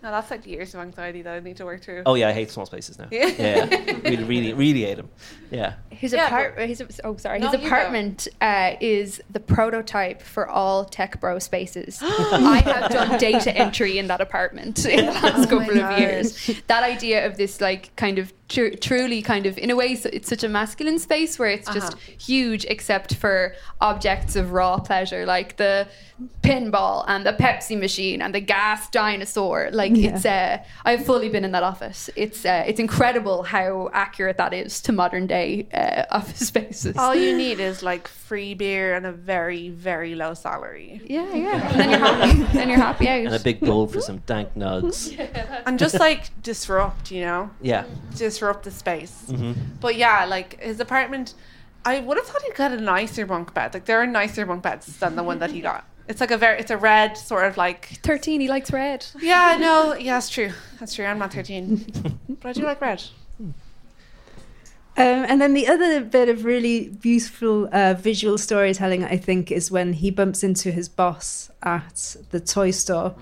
No, that's like years of anxiety that I need to work through. Oh yeah, I hate small spaces now. Yeah. yeah, really, really, really hate them. Yeah. His Yeah, apart- his, oh sorry, his apartment uh, is the prototype for all tech bro spaces. I have done data entry in that apartment in the last Oh couple of God. years. That idea of this like kind of tru- truly kind of in a way so it's such a masculine space where it's just Uh-huh. huge except for objects of raw pleasure like the pinball and the Pepsi machine and the gas dinosaur. Like Yeah. it's uh, I've fully been in that office. It's uh, it's incredible how accurate that is to modern day uh, office spaces. All you need is like free beer and a very, very low salary. Yeah, yeah. And then you're happy. then you're happy out. And a big bowl for some dank nugs. And just like disrupt, you know? Yeah. Disrupt the space. Mhm. But yeah, like his apartment, I would have thought he got a nicer bunk bed. Like there are nicer bunk beds than the one that he got. It's like a very, it's a red sort of like. 13, he likes red. Yeah, no, yeah, that's true. That's true. I'm not 13. but I do like red. Um, and then the other bit of really beautiful uh, visual storytelling, I think, is when he bumps into his boss at the toy store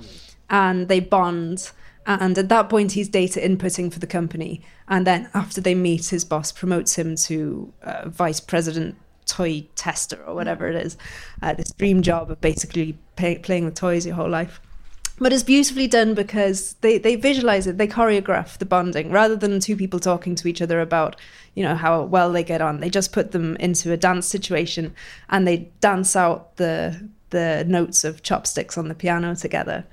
and they bond. And at that point, he's data inputting for the company. And then after they meet, his boss promotes him to uh, vice president toy tester or whatever it is. Uh, this dream job of basically pay- playing with toys your whole life. But it's beautifully done because they, they visualize it, they choreograph the bonding rather than two people talking to each other about, you know, how well they get on. They just put them into a dance situation and they dance out the the notes of chopsticks on the piano together.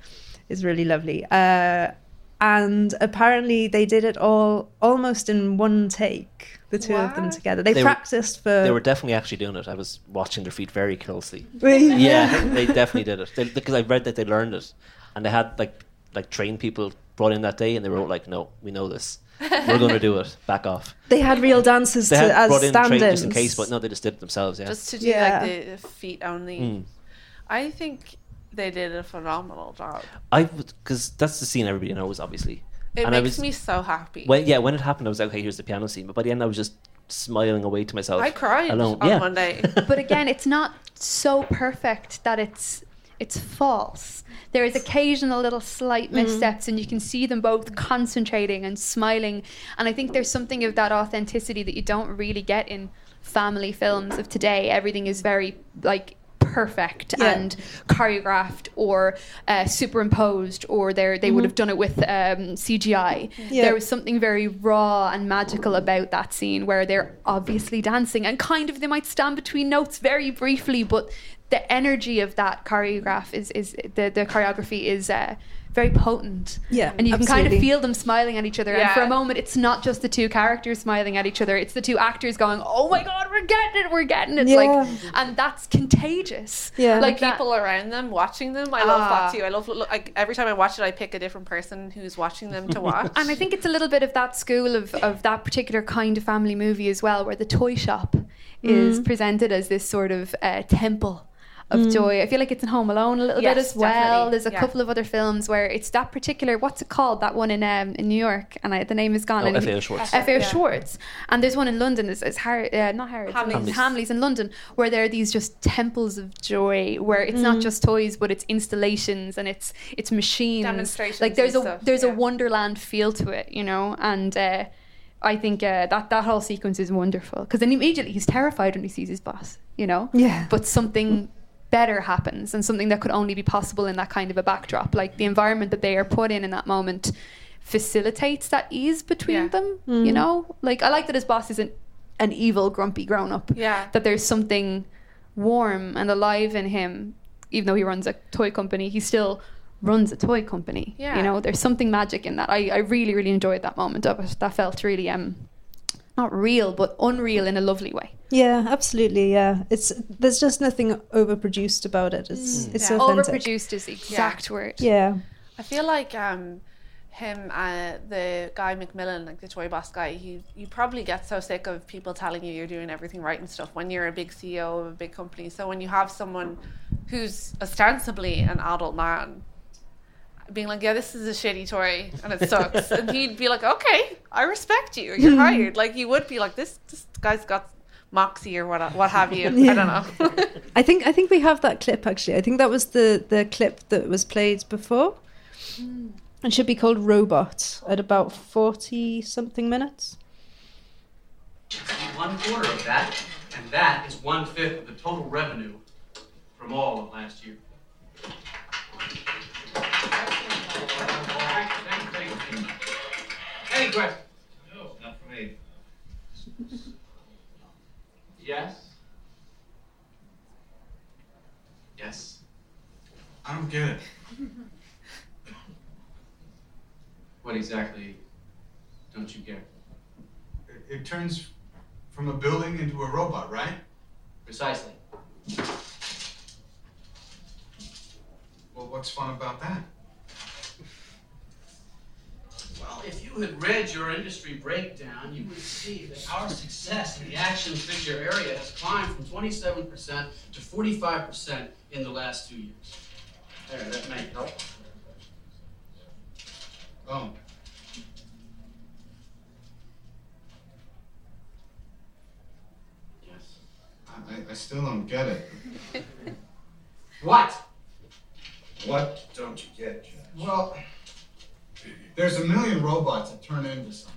It's really lovely. Uh, and apparently they did it all almost in one take, the two of them together. They, were- practiced for They were definitely actually doing it. I was watching their feet very closely. Really? Yeah, they definitely did it. They, because I read that they learned it, and they had like like trained people brought in that day, and they were like, "No, we know this. We're going to do it. Back off." they had real dancers They to, had as brought in trained stand-ins. just in case, but no, they just did it themselves. Yeah. Just to do Yeah. like the feet only. Mm. I think they did a phenomenal job. I because that's the scene everybody knows, obviously. It and I makes was, me so happy. When yeah, when it happened, I was like, okay, here's the piano scene. But by the end, I was just smiling away to myself. I cried alone. on yeah. Monday. but again, it's not so perfect that it's it's false. There is occasional little slight Mhm. missteps, and you can see them both concentrating and smiling. And I think there's something of that authenticity that you don't really get in family films of today. Everything is very like perfect Yeah. and choreographed or uh, superimposed or they they would have done it with um, CGI. Yeah. There was something very raw and magical about that scene where they're obviously dancing and kind of they might stand between notes very briefly, but the energy of that choreograph is is the the choreography is. Uh, very potent, Yeah, and you can kind of feel them smiling at each other. And for a moment, it's not just the two characters smiling at each other; it's the two actors going, "Oh my god, we're getting it, we're getting it!" Yeah. Like, and that's contagious. Yeah. like that- people around them watching them. I love Ah. that too. I love like every time I watch it, I pick a different person who's watching them to watch. And I think it's a little bit of that school of, of that particular kind of family movie as well, where the toy shop is Mm. presented as this sort of uh, temple of Mm. joy. I feel like it's in Home Alone a little bit as well. definitely. There's a Yeah. couple of other films where it's that particular. What's it called? That one in um, in New York, and I, the name is gone. Oh, And F.A.O. Schwarz. F.A.O. Yeah. Schwarz, and there's one in London. It's, it's Har- uh, not Harrods. Hamleys. It's Hamleys in London, where there are these just temples of joy, where it's not Mm. just toys, but it's installations and it's it's machines. Demonstrations Like there's a stuff, there's a wonderland feel to it, you know, and. Uh, I think uh, that that whole sequence is wonderful because then immediately he's terrified when he sees his boss, you know. Yeah. But something better happens, and something that could only be possible in that kind of a backdrop, like the environment that they are put in in that moment, facilitates that ease between Yeah. them. You know, like I like that his boss isn't an evil, grumpy grown up. Yeah. That there's something warm and alive in him, even though he runs a toy company. He still runs a toy company. Yeah. You know, there's something magic in that. I, I really, really enjoyed that moment of it. That felt really um not real, but unreal in a lovely way. Yeah, absolutely. Yeah, it's there's just nothing overproduced about it. It's Mm. it's Yeah. authentic. Overproduced is the exact word. Yeah, I feel like um, him, uh, the guy MacMillan, like the toy boss guy, he you probably get so sick of people telling you you're doing everything right and stuff when you're a big CEO of a big company. So when you have someone who's ostensibly an adult man being like, yeah, this is a shitty toy and it sucks, and he'd be like, okay, I respect you, you're mm-hmm. hired. Like you would be like, this this guy's got moxie or what what have you. I don't know. I think I think we have that clip actually. I think that was the the clip that was played before. Hmm. It should be called Robot at about forty something minutes. One quarter of that, and that is one fifth of the total revenue from all of last year. Any questions? No, not for me. Yes? Yes. I don't get it. What exactly don't you get? It, it turns from a building into a robot, right? Precisely. Well, what's fun about that? Well, if you had read your industry breakdown, you would see that our success in the action figure area has climbed from 27% to 45% in the last two years. There, that may help. Oh. I, I still don't get it. What? What don't you get, Judge? Well, there's a million robots that turn into something.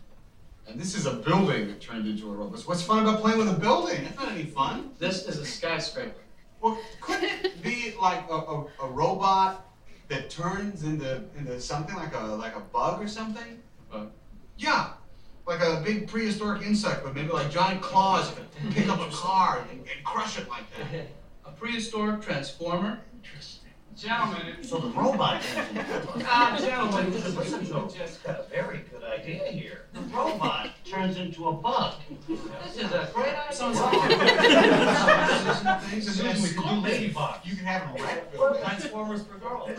And this is a building that turned into a robot. So What's fun about playing with a building? It's not any fun. This is a skyscraper. Well, couldn't it be like a, a, a robot that turns into into something like a like a bug or something? Bug? Yeah. Like a big prehistoric insect but maybe like giant claws that could pick up a car and, and crush it like that. A prehistoric transformer. Gentlemen, So the robot Ah, gentlemen, This is just got a very good idea here. The robot turns into a bug. This is a great things and then we could do ladybug. You can have them red Transformers for girls.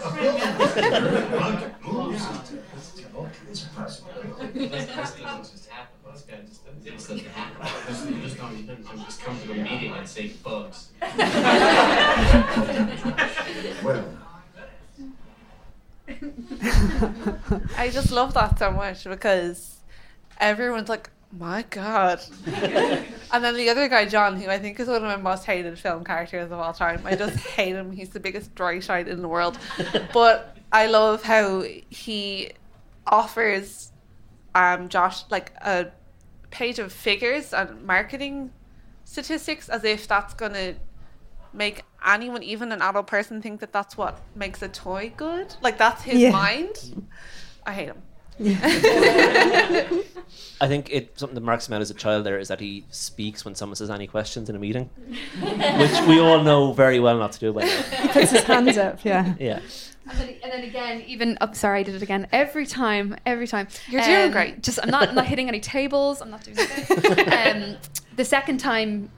Oh, it's a possibility. This doesn't just happen. This guy just doesn't, this doesn't happen. This- You just don't, you don't just come to a meeting and say bugs. Well. I just love that so much because everyone's like, my God. and then the other guy, John, who I think is one of my most hated film characters of all time. I just hate him. He's the biggest dry shite in the world. But I love how he offers um, Josh like a page of figures and marketing statistics as if that's going to make anyone, even an adult person, think that that's what makes a toy good. Like that's his Yeah. mind. I hate him. I think it something that marks him out as a child there is that he speaks when someone says any questions in a meeting, which we all know very well not to do by now. He puts his hands up, yeah. Yeah. And then, and then again, even oh, sorry, I did it again. Every time, every time. You're doing great. Just I'm not I'm not hitting any tables. I'm not doing um, the second time.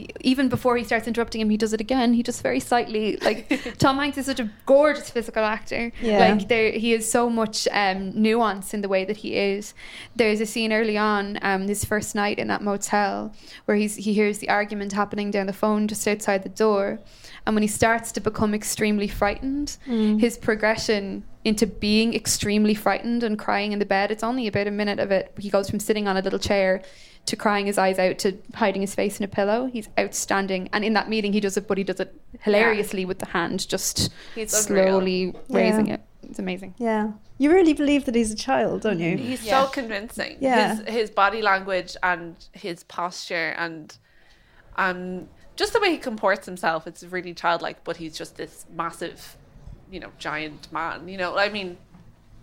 He, even before he starts interrupting him, he does it again. He just very slightly like Tom Hanks is such a gorgeous physical actor. Yeah. Like there, he has so much um, nuance in the way that he is. There's a scene early on, um, his first night in that motel, where he's he hears the argument happening down the phone just outside the door, and when he starts to become extremely frightened, Mm. his progression into being extremely frightened and crying in the bed, it's only about a minute of it. He goes from sitting on a little chair to crying his eyes out to hiding his face in a pillow. He's outstanding. And in that meeting, he does it, but he does it hilariously with the hand, just He's unreal. slowly raising Yeah. it. It's amazing. Yeah. You really believe that he's a child, don't you? He's Yeah. so convincing. Yeah. His his body language and his posture and um just the way he comports himself, it's really childlike, but he's just this massive, you know, giant man. You know, I mean,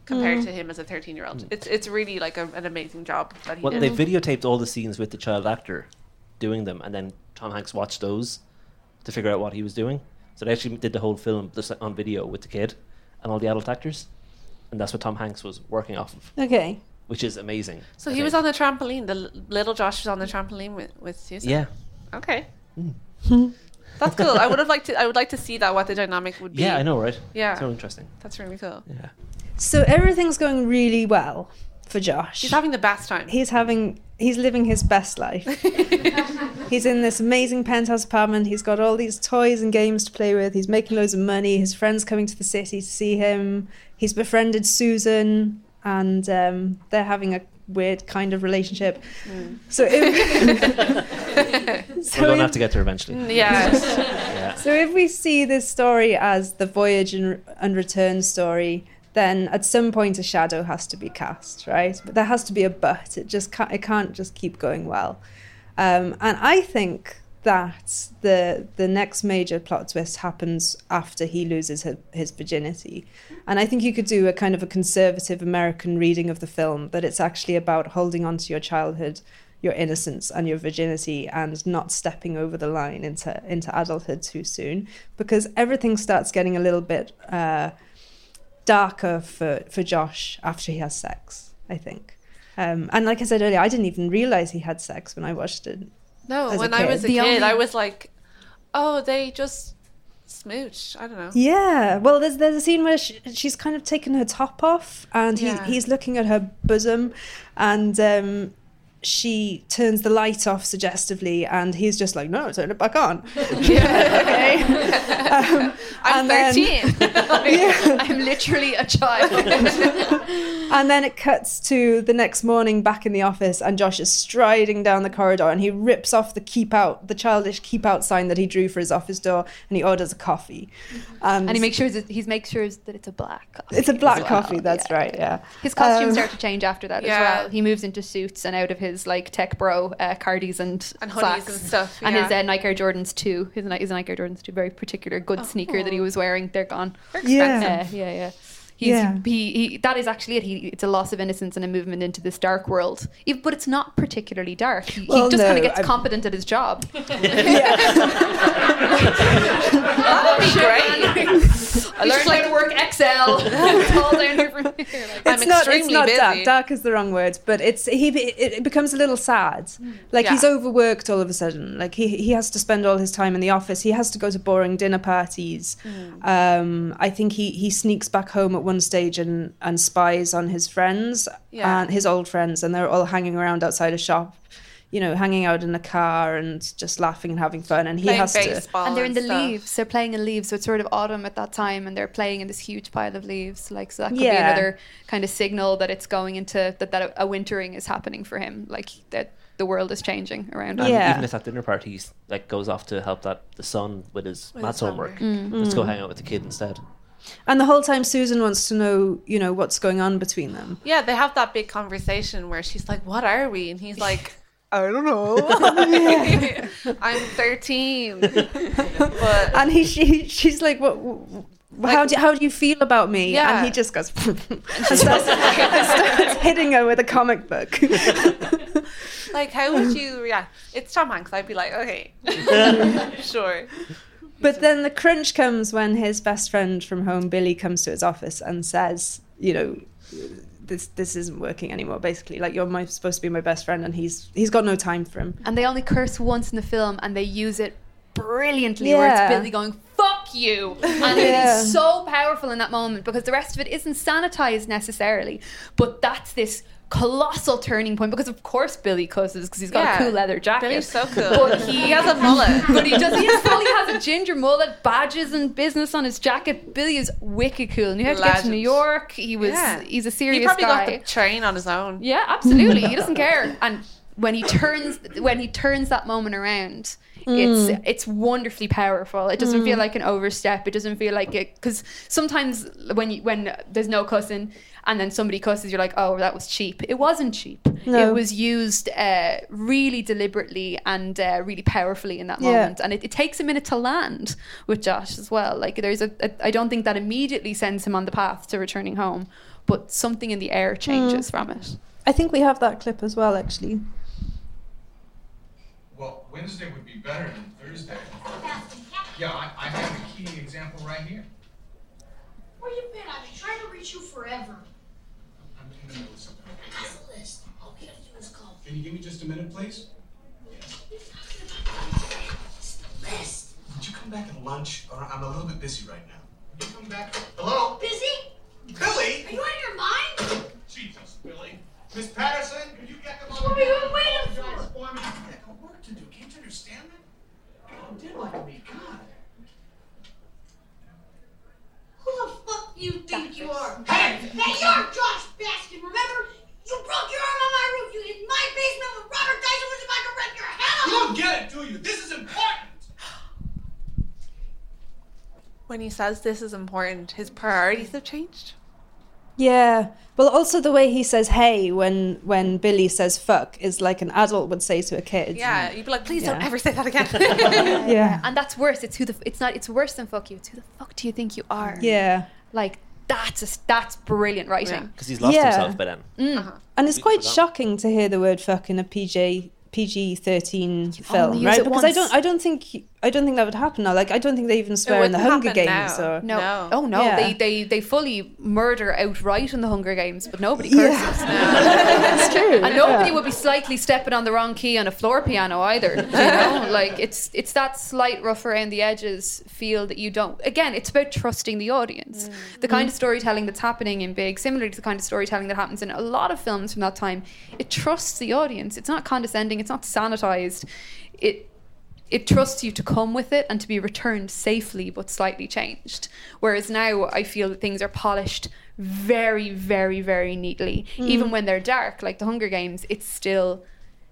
compared Mm. to him as a thirteen year old. It's it's really like a, an amazing job that he Well, did. they videotaped all the scenes with the child actor doing them, and then Tom Hanks watched those to figure out what he was doing. So they actually did the whole film just on video with the kid and all the adult actors, and that's what Tom Hanks was working off of, Okay. which is amazing. so I he was on the trampoline. The little Josh was on the trampoline with, with Susan. Yeah. Okay. That's cool. I would have liked to. I would like to see that what the dynamic would be. Yeah, I know, right? Yeah. So interesting. That's really cool. Yeah. So everything's going really well for Josh. He's having the best time. He's having he's living his best life. he's in this amazing penthouse apartment. He's got all these toys and games to play with. He's making loads of money. His friends coming to the city to see him. He's befriended Susan, and um, they're having a weird kind of relationship. So, if, so We're going to have to get there eventually. Yes. yeah. so if we see this story as the voyage and, and return story, then at some point a shadow has to be cast, right? But there has to be a but. It just can't. It can't just keep going well. Um, and I think that the the next major plot twist happens after he loses his, his virginity, and I think you could do a kind of a conservative American reading of the film that it's actually about holding on to your childhood, your innocence, and your virginity, and not stepping over the line into into adulthood too soon, because everything starts getting a little bit uh, darker for for Josh after he has sex. I think. Um, and like I said earlier, I didn't even realize he had sex when I watched it. No, when I was a kid. kid, I was like, oh, they just smooch. I don't know. Yeah, well, there's there's a scene where she, she's kind of taken her top off, and he, Yeah. he's looking at her bosom, and um, she turns the light off suggestively, and he's just like, "No, turn it back on." okay. Um, I'm and then- 13. I'm literally a child. and then it cuts to the next morning back in the office, and Josh is striding down the corridor, and he rips off the keep out, the childish keep out sign that he drew for his office door, and he orders a coffee. and he makes sure that he's makes sure that it's a black coffee. it's a black as well. coffee. That's right. Yeah. His costumes Um, start to change after that Yeah. as well. He moves into suits and out of his like tech bro uh, cardies and And hoodies slacks. and stuff, And his uh, Nike Air Jordans too. His, Ni- his Nike Air Jordans too. Very particular good sneaker that he was wearing. They're gone. They're Yeah. expensive. Uh, yeah, yeah. He's, Yeah. He, he, that is actually it. He, it's a loss of innocence and a movement into this dark world. If- But it's not particularly dark. He, he Well, just kind of gets I'm- competent at his job. That'd be great. I learned how to work Excel. it's all down here from here. Like, I'm it's not, it's not busy. dark. Dark is the wrong word, but it's he. It, it becomes a little sad. Like Yeah. he's overworked all of a sudden. Like he he has to spend all his time in the office. He has to go to boring dinner parties. Um, I think he he sneaks back home at one stage and and spies on his friends Yeah. and his old friends, and they're all hanging around outside a shop. You know, hanging out in a car and just laughing and having fun, and he Playing has to. and they're in the stuff. leaves. They're playing in leaves, so it's sort of autumn at that time, and they're playing in this huge pile of leaves. Like so, that could be another kind of signal that it's going into that that a, a wintering is happening for him. Like that the world is changing around him. Yeah. even if that dinner party he's, like goes off to help that the son with his With maths his homework, Mm. let's go hang out with the kid instead. And the whole time, Susan wants to know, you know, what's going on between them. Yeah, they have that big conversation where she's like, "What are we?" and he's like, "I don't know. I'm 13." But and he she, she's like what wh- how do how do you feel about me Yeah. and he just goes and starts, starts hitting her with a comic book like, how would you react? It's Tom Hanks. I'd be like, "Okay, sure." but then the crunch comes when his best friend from home billy comes to his office and says you know this this isn't working anymore basically like you're my, supposed to be my best friend and he's he's got no time for him And they only curse once in the film, and they use it brilliantly. Where it's Billy going "fuck you," and it Yeah. is so powerful in that moment because the rest of it isn't sanitized necessarily, but that's this colossal turning point because of course Billy cusses because he's got Yeah. a cool leather jacket. Billy's so cool. But he, He has a mullet. But he does. He has a ginger mullet, badges and business on his jacket. Billy is wicked cool. Knew how to get to New York. He was. Yeah. He's a serious He probably guy. got the train on his own. Yeah, absolutely. he doesn't care. And when he turns when he turns that moment around, Mm. it's wonderfully powerful. It doesn't feel like an overstep. It doesn't feel like it because sometimes when you when there's no cussing and then somebody cusses, you're like, oh, that was cheap. It wasn't cheap. No. It was used uh, really deliberately and uh, really powerfully in that Yeah. moment. And it, it takes a minute to land with Josh as well. Like there's a, a I don't think that immediately sends him on the path to returning home, but something in the air changes from it. i think we have that clip as well actually Wednesday would be better than Thursday. Yeah, I, I have a key example right here. Where you been? I've been trying to reach you forever. I'm in the middle of something. The list. All we gotta do is call. Can you give me just a minute, please? It's the list. Would you come back at lunch? Or I'm a little bit busy right now. Would you come back? Hello? Busy? Billy? Are you out of your mind? Jesus, Billy. Miss Patterson, could you get them on What the are you waiting for? For me. I got work to do. Can't you understand that? Did like me. God. Who the fuck do you think you are? Hey! Hey, you're Josh Baskin, remember? You broke your arm on my roof. You hit my basement when Robert Dyson was about to rip your head off. You don't get it, do you? This is important. When he says this is important, his priorities have changed. Yeah. Well, also the way he says "hey" when when Billy says "fuck" is like an adult would say to a kid. Yeah, you'd be like, please don't ever say that again. Yeah. And that's worse. It's who the. It's not. It's worse than fuck you. It's who the fuck do you think you are? Yeah. Like that's a, that's brilliant writing. Because he's lost Yeah. himself by then. Mm. And it's quite shocking to hear the word "fuck" in a PJ PG thirteen film, right? it Because I don't I don't think I don't think that would happen now. Like I don't think they even swear in the Hunger Games now. or No. Oh no, Yeah. they, they they fully murder outright in the Hunger Games, but nobody Yeah. curses. That's true, And nobody yeah. would be slightly stepping on the wrong key on a floor piano either. You know, like it's it's that slight rough around the edges feel that you don't. Again, it's about trusting the audience. The kind of storytelling that's happening in Big, similar to the kind of storytelling that happens in a lot of films from that time, it trusts the audience. It's not condescending. It's not sanitized. It it trusts you to come with it and to be returned safely but slightly changed. Whereas now I feel that things are polished very, very, very neatly. Mm. Even when they're dark, like the Hunger Games, it's still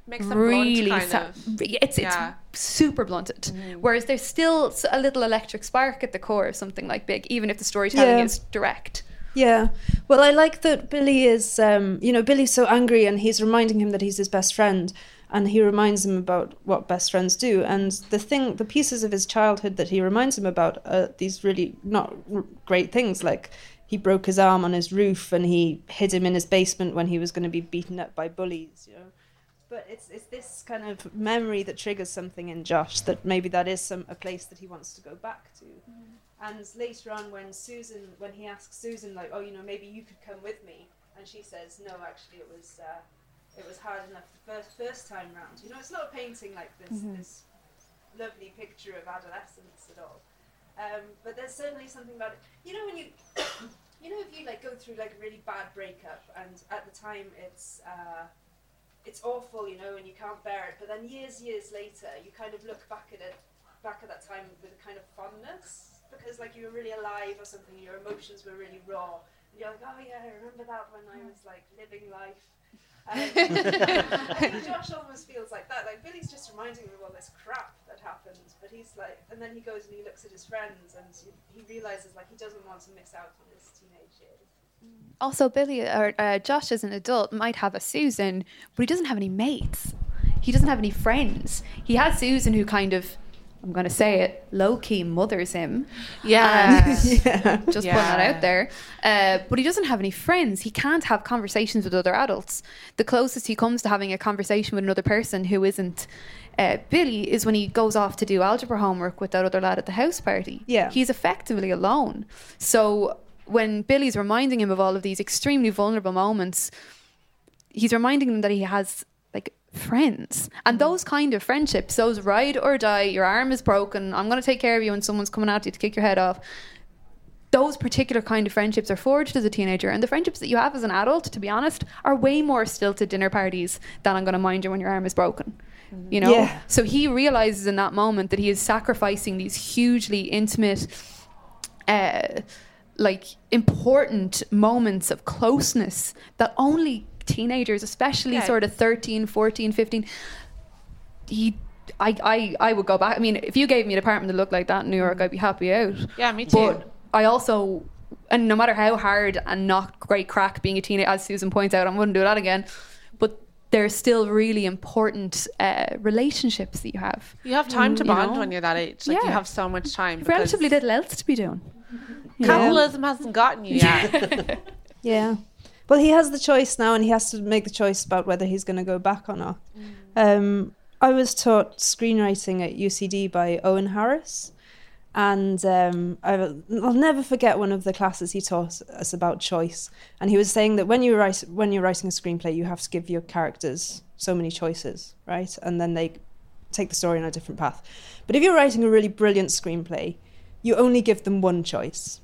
Makes them blunt, really kind sa- of. it's it's Yeah. super blunted. Whereas there's still a little electric spark at the core of something like Big, even if the storytelling Yeah. is direct. Yeah. Well, I like that Billy is, um, you know, Billy's so angry and he's reminding him that he's his best friend and he reminds him about what best friends do. And the thing, the pieces of his childhood that he reminds him about are these really not great things. Like he broke his arm on his roof and he hid him in his basement when he was going to be beaten up by bullies, you know. But it's, it's this kind of memory that triggers something in Josh that maybe that is some a place that he wants to go back to. And later on, when Susan, when he asks Susan, like, oh, you know, maybe you could come with me, and she says, no, actually, it was, uh, it was hard enough the first first time round. You know, it's not a painting like this, Mhm. this lovely picture of adolescence at all. Um, but there's certainly something about it. You know, when you, you know, if you like go through like a really bad breakup, and at the time it's. Uh, it's awful, you know, and you can't bear it. But then years, years later, you kind of look back at it, back at that time with a kind of fondness because, like, you were really alive or something. Your emotions were really raw, and you're like, oh yeah, I remember that when I was like living life. Um, I think Josh almost feels like that. Like Billy's just reminding him of all this crap that happened, but he's like, and then he goes and he looks at his friends, and he realizes like he doesn't want to miss out on his teenage years. Also, Billy or uh, Josh as an adult might have a Susan, but he doesn't have any mates. He doesn't have any friends. He has Susan who kind of, I'm going to say it, low key mothers him. Yeah. And- Yeah. Just putting that out there. Uh, but he doesn't have any friends. He can't have conversations with other adults. The closest he comes to having a conversation with another person who isn't uh, Billy is when he goes off to do algebra homework with that other lad at the house party. Yeah. He's effectively alone. So when Billy's reminding him of all of these extremely vulnerable moments, he's reminding him that he has friends. And those kind of friendships those ride or die your arm is broken i'm going to take care of you when someone's coming at you to kick your head off those particular kind of friendships are forged as a teenager. And the friendships that you have as an adult to be honest are way more stilted dinner parties than i'm going to mind you when your arm is broken you know? Yeah. so he realizes in that moment that he is sacrificing these hugely intimate uh, like important moments of closeness that only teenagers especially Yeah. sort of 13 14 15 he I, I I would go back I mean if you gave me an apartment that looked like that in New York I'd be happy out Yeah, me too. but I also and no matter how hard and not great crack being a teenager as Susan points out I wouldn't do that again but there's still really important uh, relationships that you have You have time to Mm, you bond know? when you're that age. Like you have so much time. Relatively little else to be doing you know? Capitalism hasn't gotten you yet. Yeah. Well, he has the choice now, and he has to make the choice about whether he's going to go back or not. Um, I was taught screenwriting at UCD by Owen Harris, and um, I will, I'll never forget one of the classes he taught us about choice. And he was saying that when you write when you're writing a screenplay, you have to give your characters so many choices, right? And then they take the story on a different path. But if you're writing a really brilliant screenplay, you only give them one choice.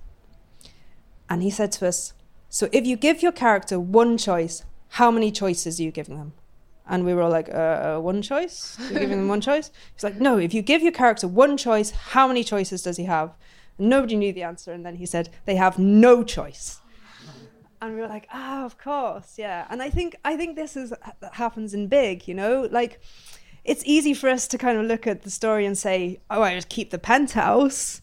And he said to us, So if you give your character one choice, how many choices are you giving them? And we were all like, uh, one choice? You're giving them one choice? He's like, no, if you give your character one choice, how many choices does he have? And nobody knew the answer. And then he said, they have no choice. And we were like, ah, of course, yeah. And I think I think this is happens in big, you know, like it's easy for us to kind of look at the story and say, oh, I just keep the penthouse.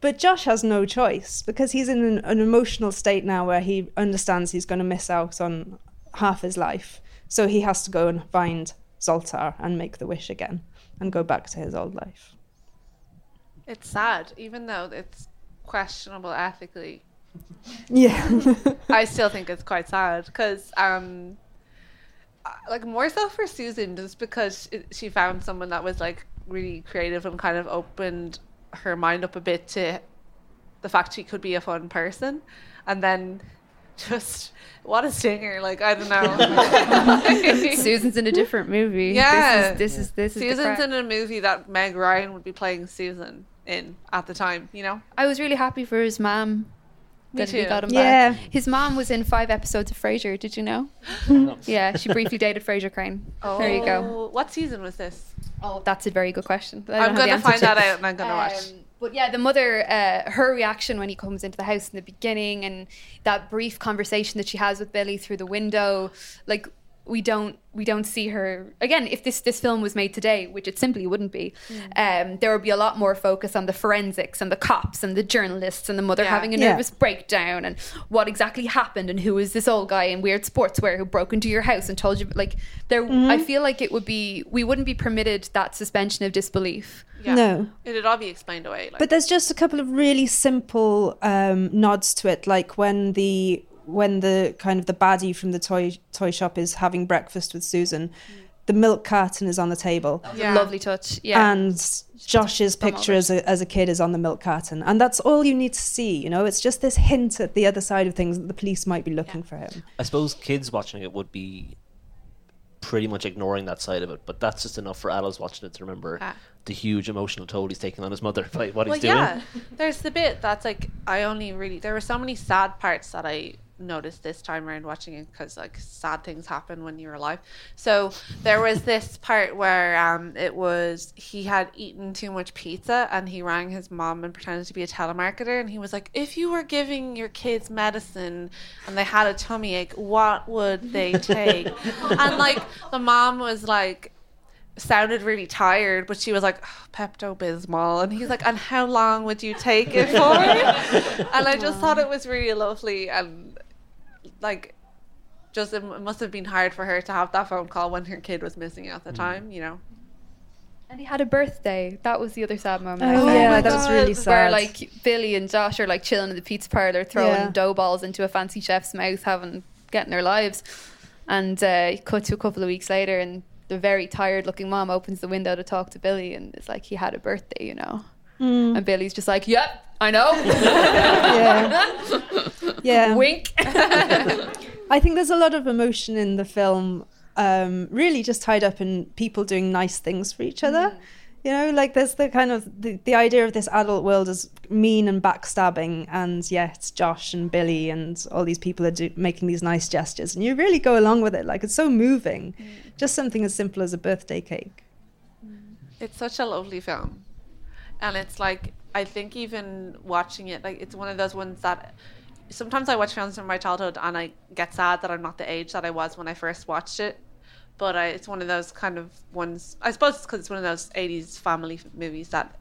But Josh has no choice because he's in an, an emotional state now where he understands he's going to miss out on half his life. So he has to go and find Zoltar and make the wish again and go back to his old life. It's sad, even though it's questionable ethically. Yeah. I still think it's quite sad because, um, uh, like more so for Susan, just because she found someone that was like really creative and kind of opened her mind up a bit to the fact she could be a fun person, and then just what a stinger! Like I don't know. Susan's in a different movie. Yeah, This is this is this is Susan's crack. in a movie that Meg Ryan would be playing Susan in at the time. You know. I was really happy for his mom. Me that he too. got him Yeah. back. His mom was in five episodes of Frasier. Did you know? yeah, she briefly dated Frasier Crane. Oh, There you go. Oh, What season was this? Oh, that's a very good question. I don't I'm gonna find that out and I'm gonna watch. Um, But yeah, the mother, uh, her reaction when he comes into the house in the beginning, and that brief conversation that she has with Billy through the window, like we don't we don't see her again. If this this film was made today, which it simply wouldn't be, um, there would be a lot more focus on the forensics and the cops and the journalists and the mother Yeah. having a Yeah. nervous breakdown and what exactly happened and who is this old guy in weird sportswear who broke into your house and told you like there. I Mhm. feel like it would be we wouldn't be permitted that suspension of disbelief. Yeah. No. It'd all be explained away. Like, But there's just a couple of really simple um, nods to it, like when the when the kind of the baddie from the toy toy shop is having breakfast with Susan, the milk carton is on the table. Yeah. Lovely touch. Yeah. And Josh's picture as a, as a kid is on the milk carton. And that's all you need to see, you know? It's just this hint at the other side of things that the police might be looking for him. I suppose kids watching it would be pretty much ignoring that side of it, but that's just enough for adults watching it to remember Ah. the huge emotional toll he's taking on his mother by what well, he's doing. yeah. There's the bit that's like I only really there were so many sad parts that I noticed this time around watching it because like sad things happen when you're alive. So there was this part where um it was he had eaten too much pizza and he rang his mom and pretended to be a telemarketer and he was like, if you were giving your kids medicine and they had a tummy ache, what would they take? and like the mom was like sounded really tired, but she was like Pepto Bismol, and he's like, "And how long would you take it for?" and I just thought it was really lovely, and like, just it must have been hard for her to have that phone call when her kid was missing at the time, you know. And he had a birthday. That was the other sad moment. Oh, I think. yeah, that was really Where sad. like Billy and Josh are like chilling in the pizza parlor, throwing Yeah. dough balls into a fancy chef's mouth, having getting their lives. And uh, cut to a couple of weeks later, and the very tired looking mom opens the window to talk to Billy, and it's like he had a birthday, you know. Mm. And Billy's just like, "Yep, I know." Yeah. Wink. I think there's a lot of emotion in the film, um, really just tied up in people doing nice things for each other. Mm. You know, like there's the kind of the, the idea of this adult world as mean and backstabbing, and yet Josh and Billy and all these people are do, making these nice gestures, and you really go along with it. Like it's so moving. Mm. Just something as simple as a birthday cake. Mm. It's such a lovely film. And it's like I think even watching it, like it's one of those ones that sometimes I watch films from my childhood and I get sad that I'm not the age that I was when I first watched it. But I, it's one of those kind of ones. I suppose it's because it's one of those '80s family movies that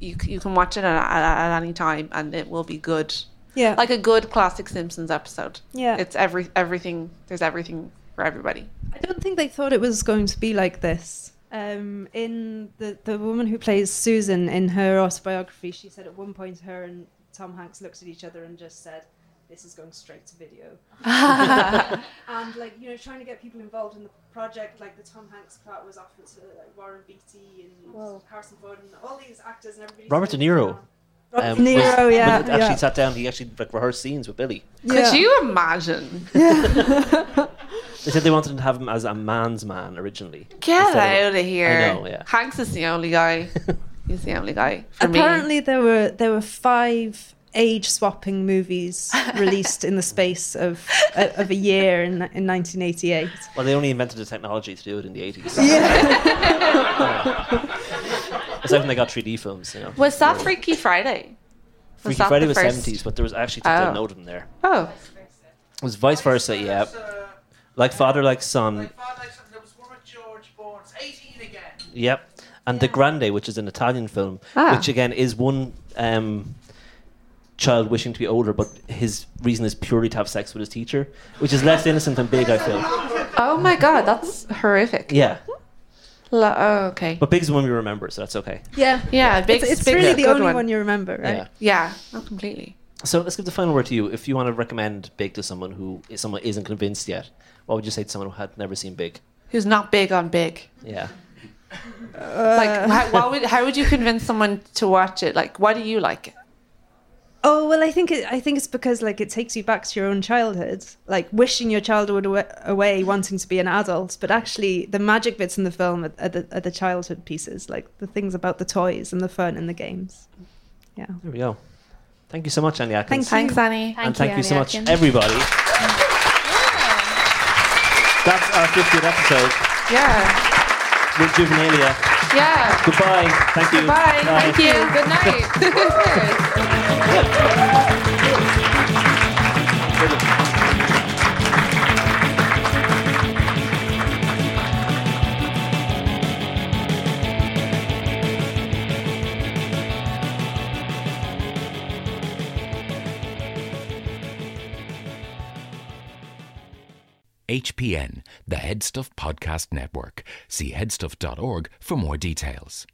you you can watch it at, at, at any time and it will be good. Yeah. like a good classic Simpsons episode. Yeah. it's every everything. There's everything for everybody. I don't think they thought it was going to be like this. Um, in the the woman who plays Susan in her autobiography, she said at one point her and Tom Hanks looked at each other and just said, "This is going straight to video." and like you know, trying to get people involved in the project, like the Tom Hanks part was offered to like Warren Beatty and Harrison Ford and all these actors and everybody. Robert De Niro. Um, De Niro, was- yeah, was actually yeah. sat down. He actually like rehearsed scenes with Billy. Could you imagine? They said they wanted to have him as a man's man originally. Get instead out of here! I know, yeah. Hanks is the only guy. He's the only guy for me. Apparently, there were there were five age swapping movies released in the space of of a year in in 1988. Well, they only invented the technology to do it in the eighties. It's like when they got 3D films, you know. Was that Freaky Friday? Freaky Friday the was first? seventies, but there was actually something Oh. to note in there. Oh, It was vice versa, yeah. Like father, like son. 18 again Yep. And Da Grande, which is an Italian film, Ah. which again is one um, child wishing to be older, but his reason is purely to have sex with his teacher, which is less innocent than Big, I feel. oh my god, that's horrific. Yeah. La- oh, okay. But Big's the one we remember, so that's okay. Yeah, Yeah, big. It's, it's big really the good only one. one. you remember, right? Yeah. Yeah, not completely. So let's give the final word to you. If you want to recommend Big to someone who someone isn't convinced yet, what would you say to someone who had never seen Big? Who's not big on big? Yeah. like, how, why would, how would you convince someone to watch it? Like, why do you like it? Oh well, I think it, I think it's because like it takes you back to your own childhood, like wishing your childhood away, away wanting to be an adult. But actually, the magic bits in the film are, are, the, are the childhood pieces, like the things about the toys and the fun and the games. Yeah. There we go. Thank you so much, Annie Atkins. Thank. Thanks, Annie. and thank you so much, everybody. That's our 50th episode Yeah. with Juvenalia. Yeah. Goodbye. Thank you. Bye. Thank you. Good night. HPN, the Headstuff Podcast Network. See headstuff.org for more details.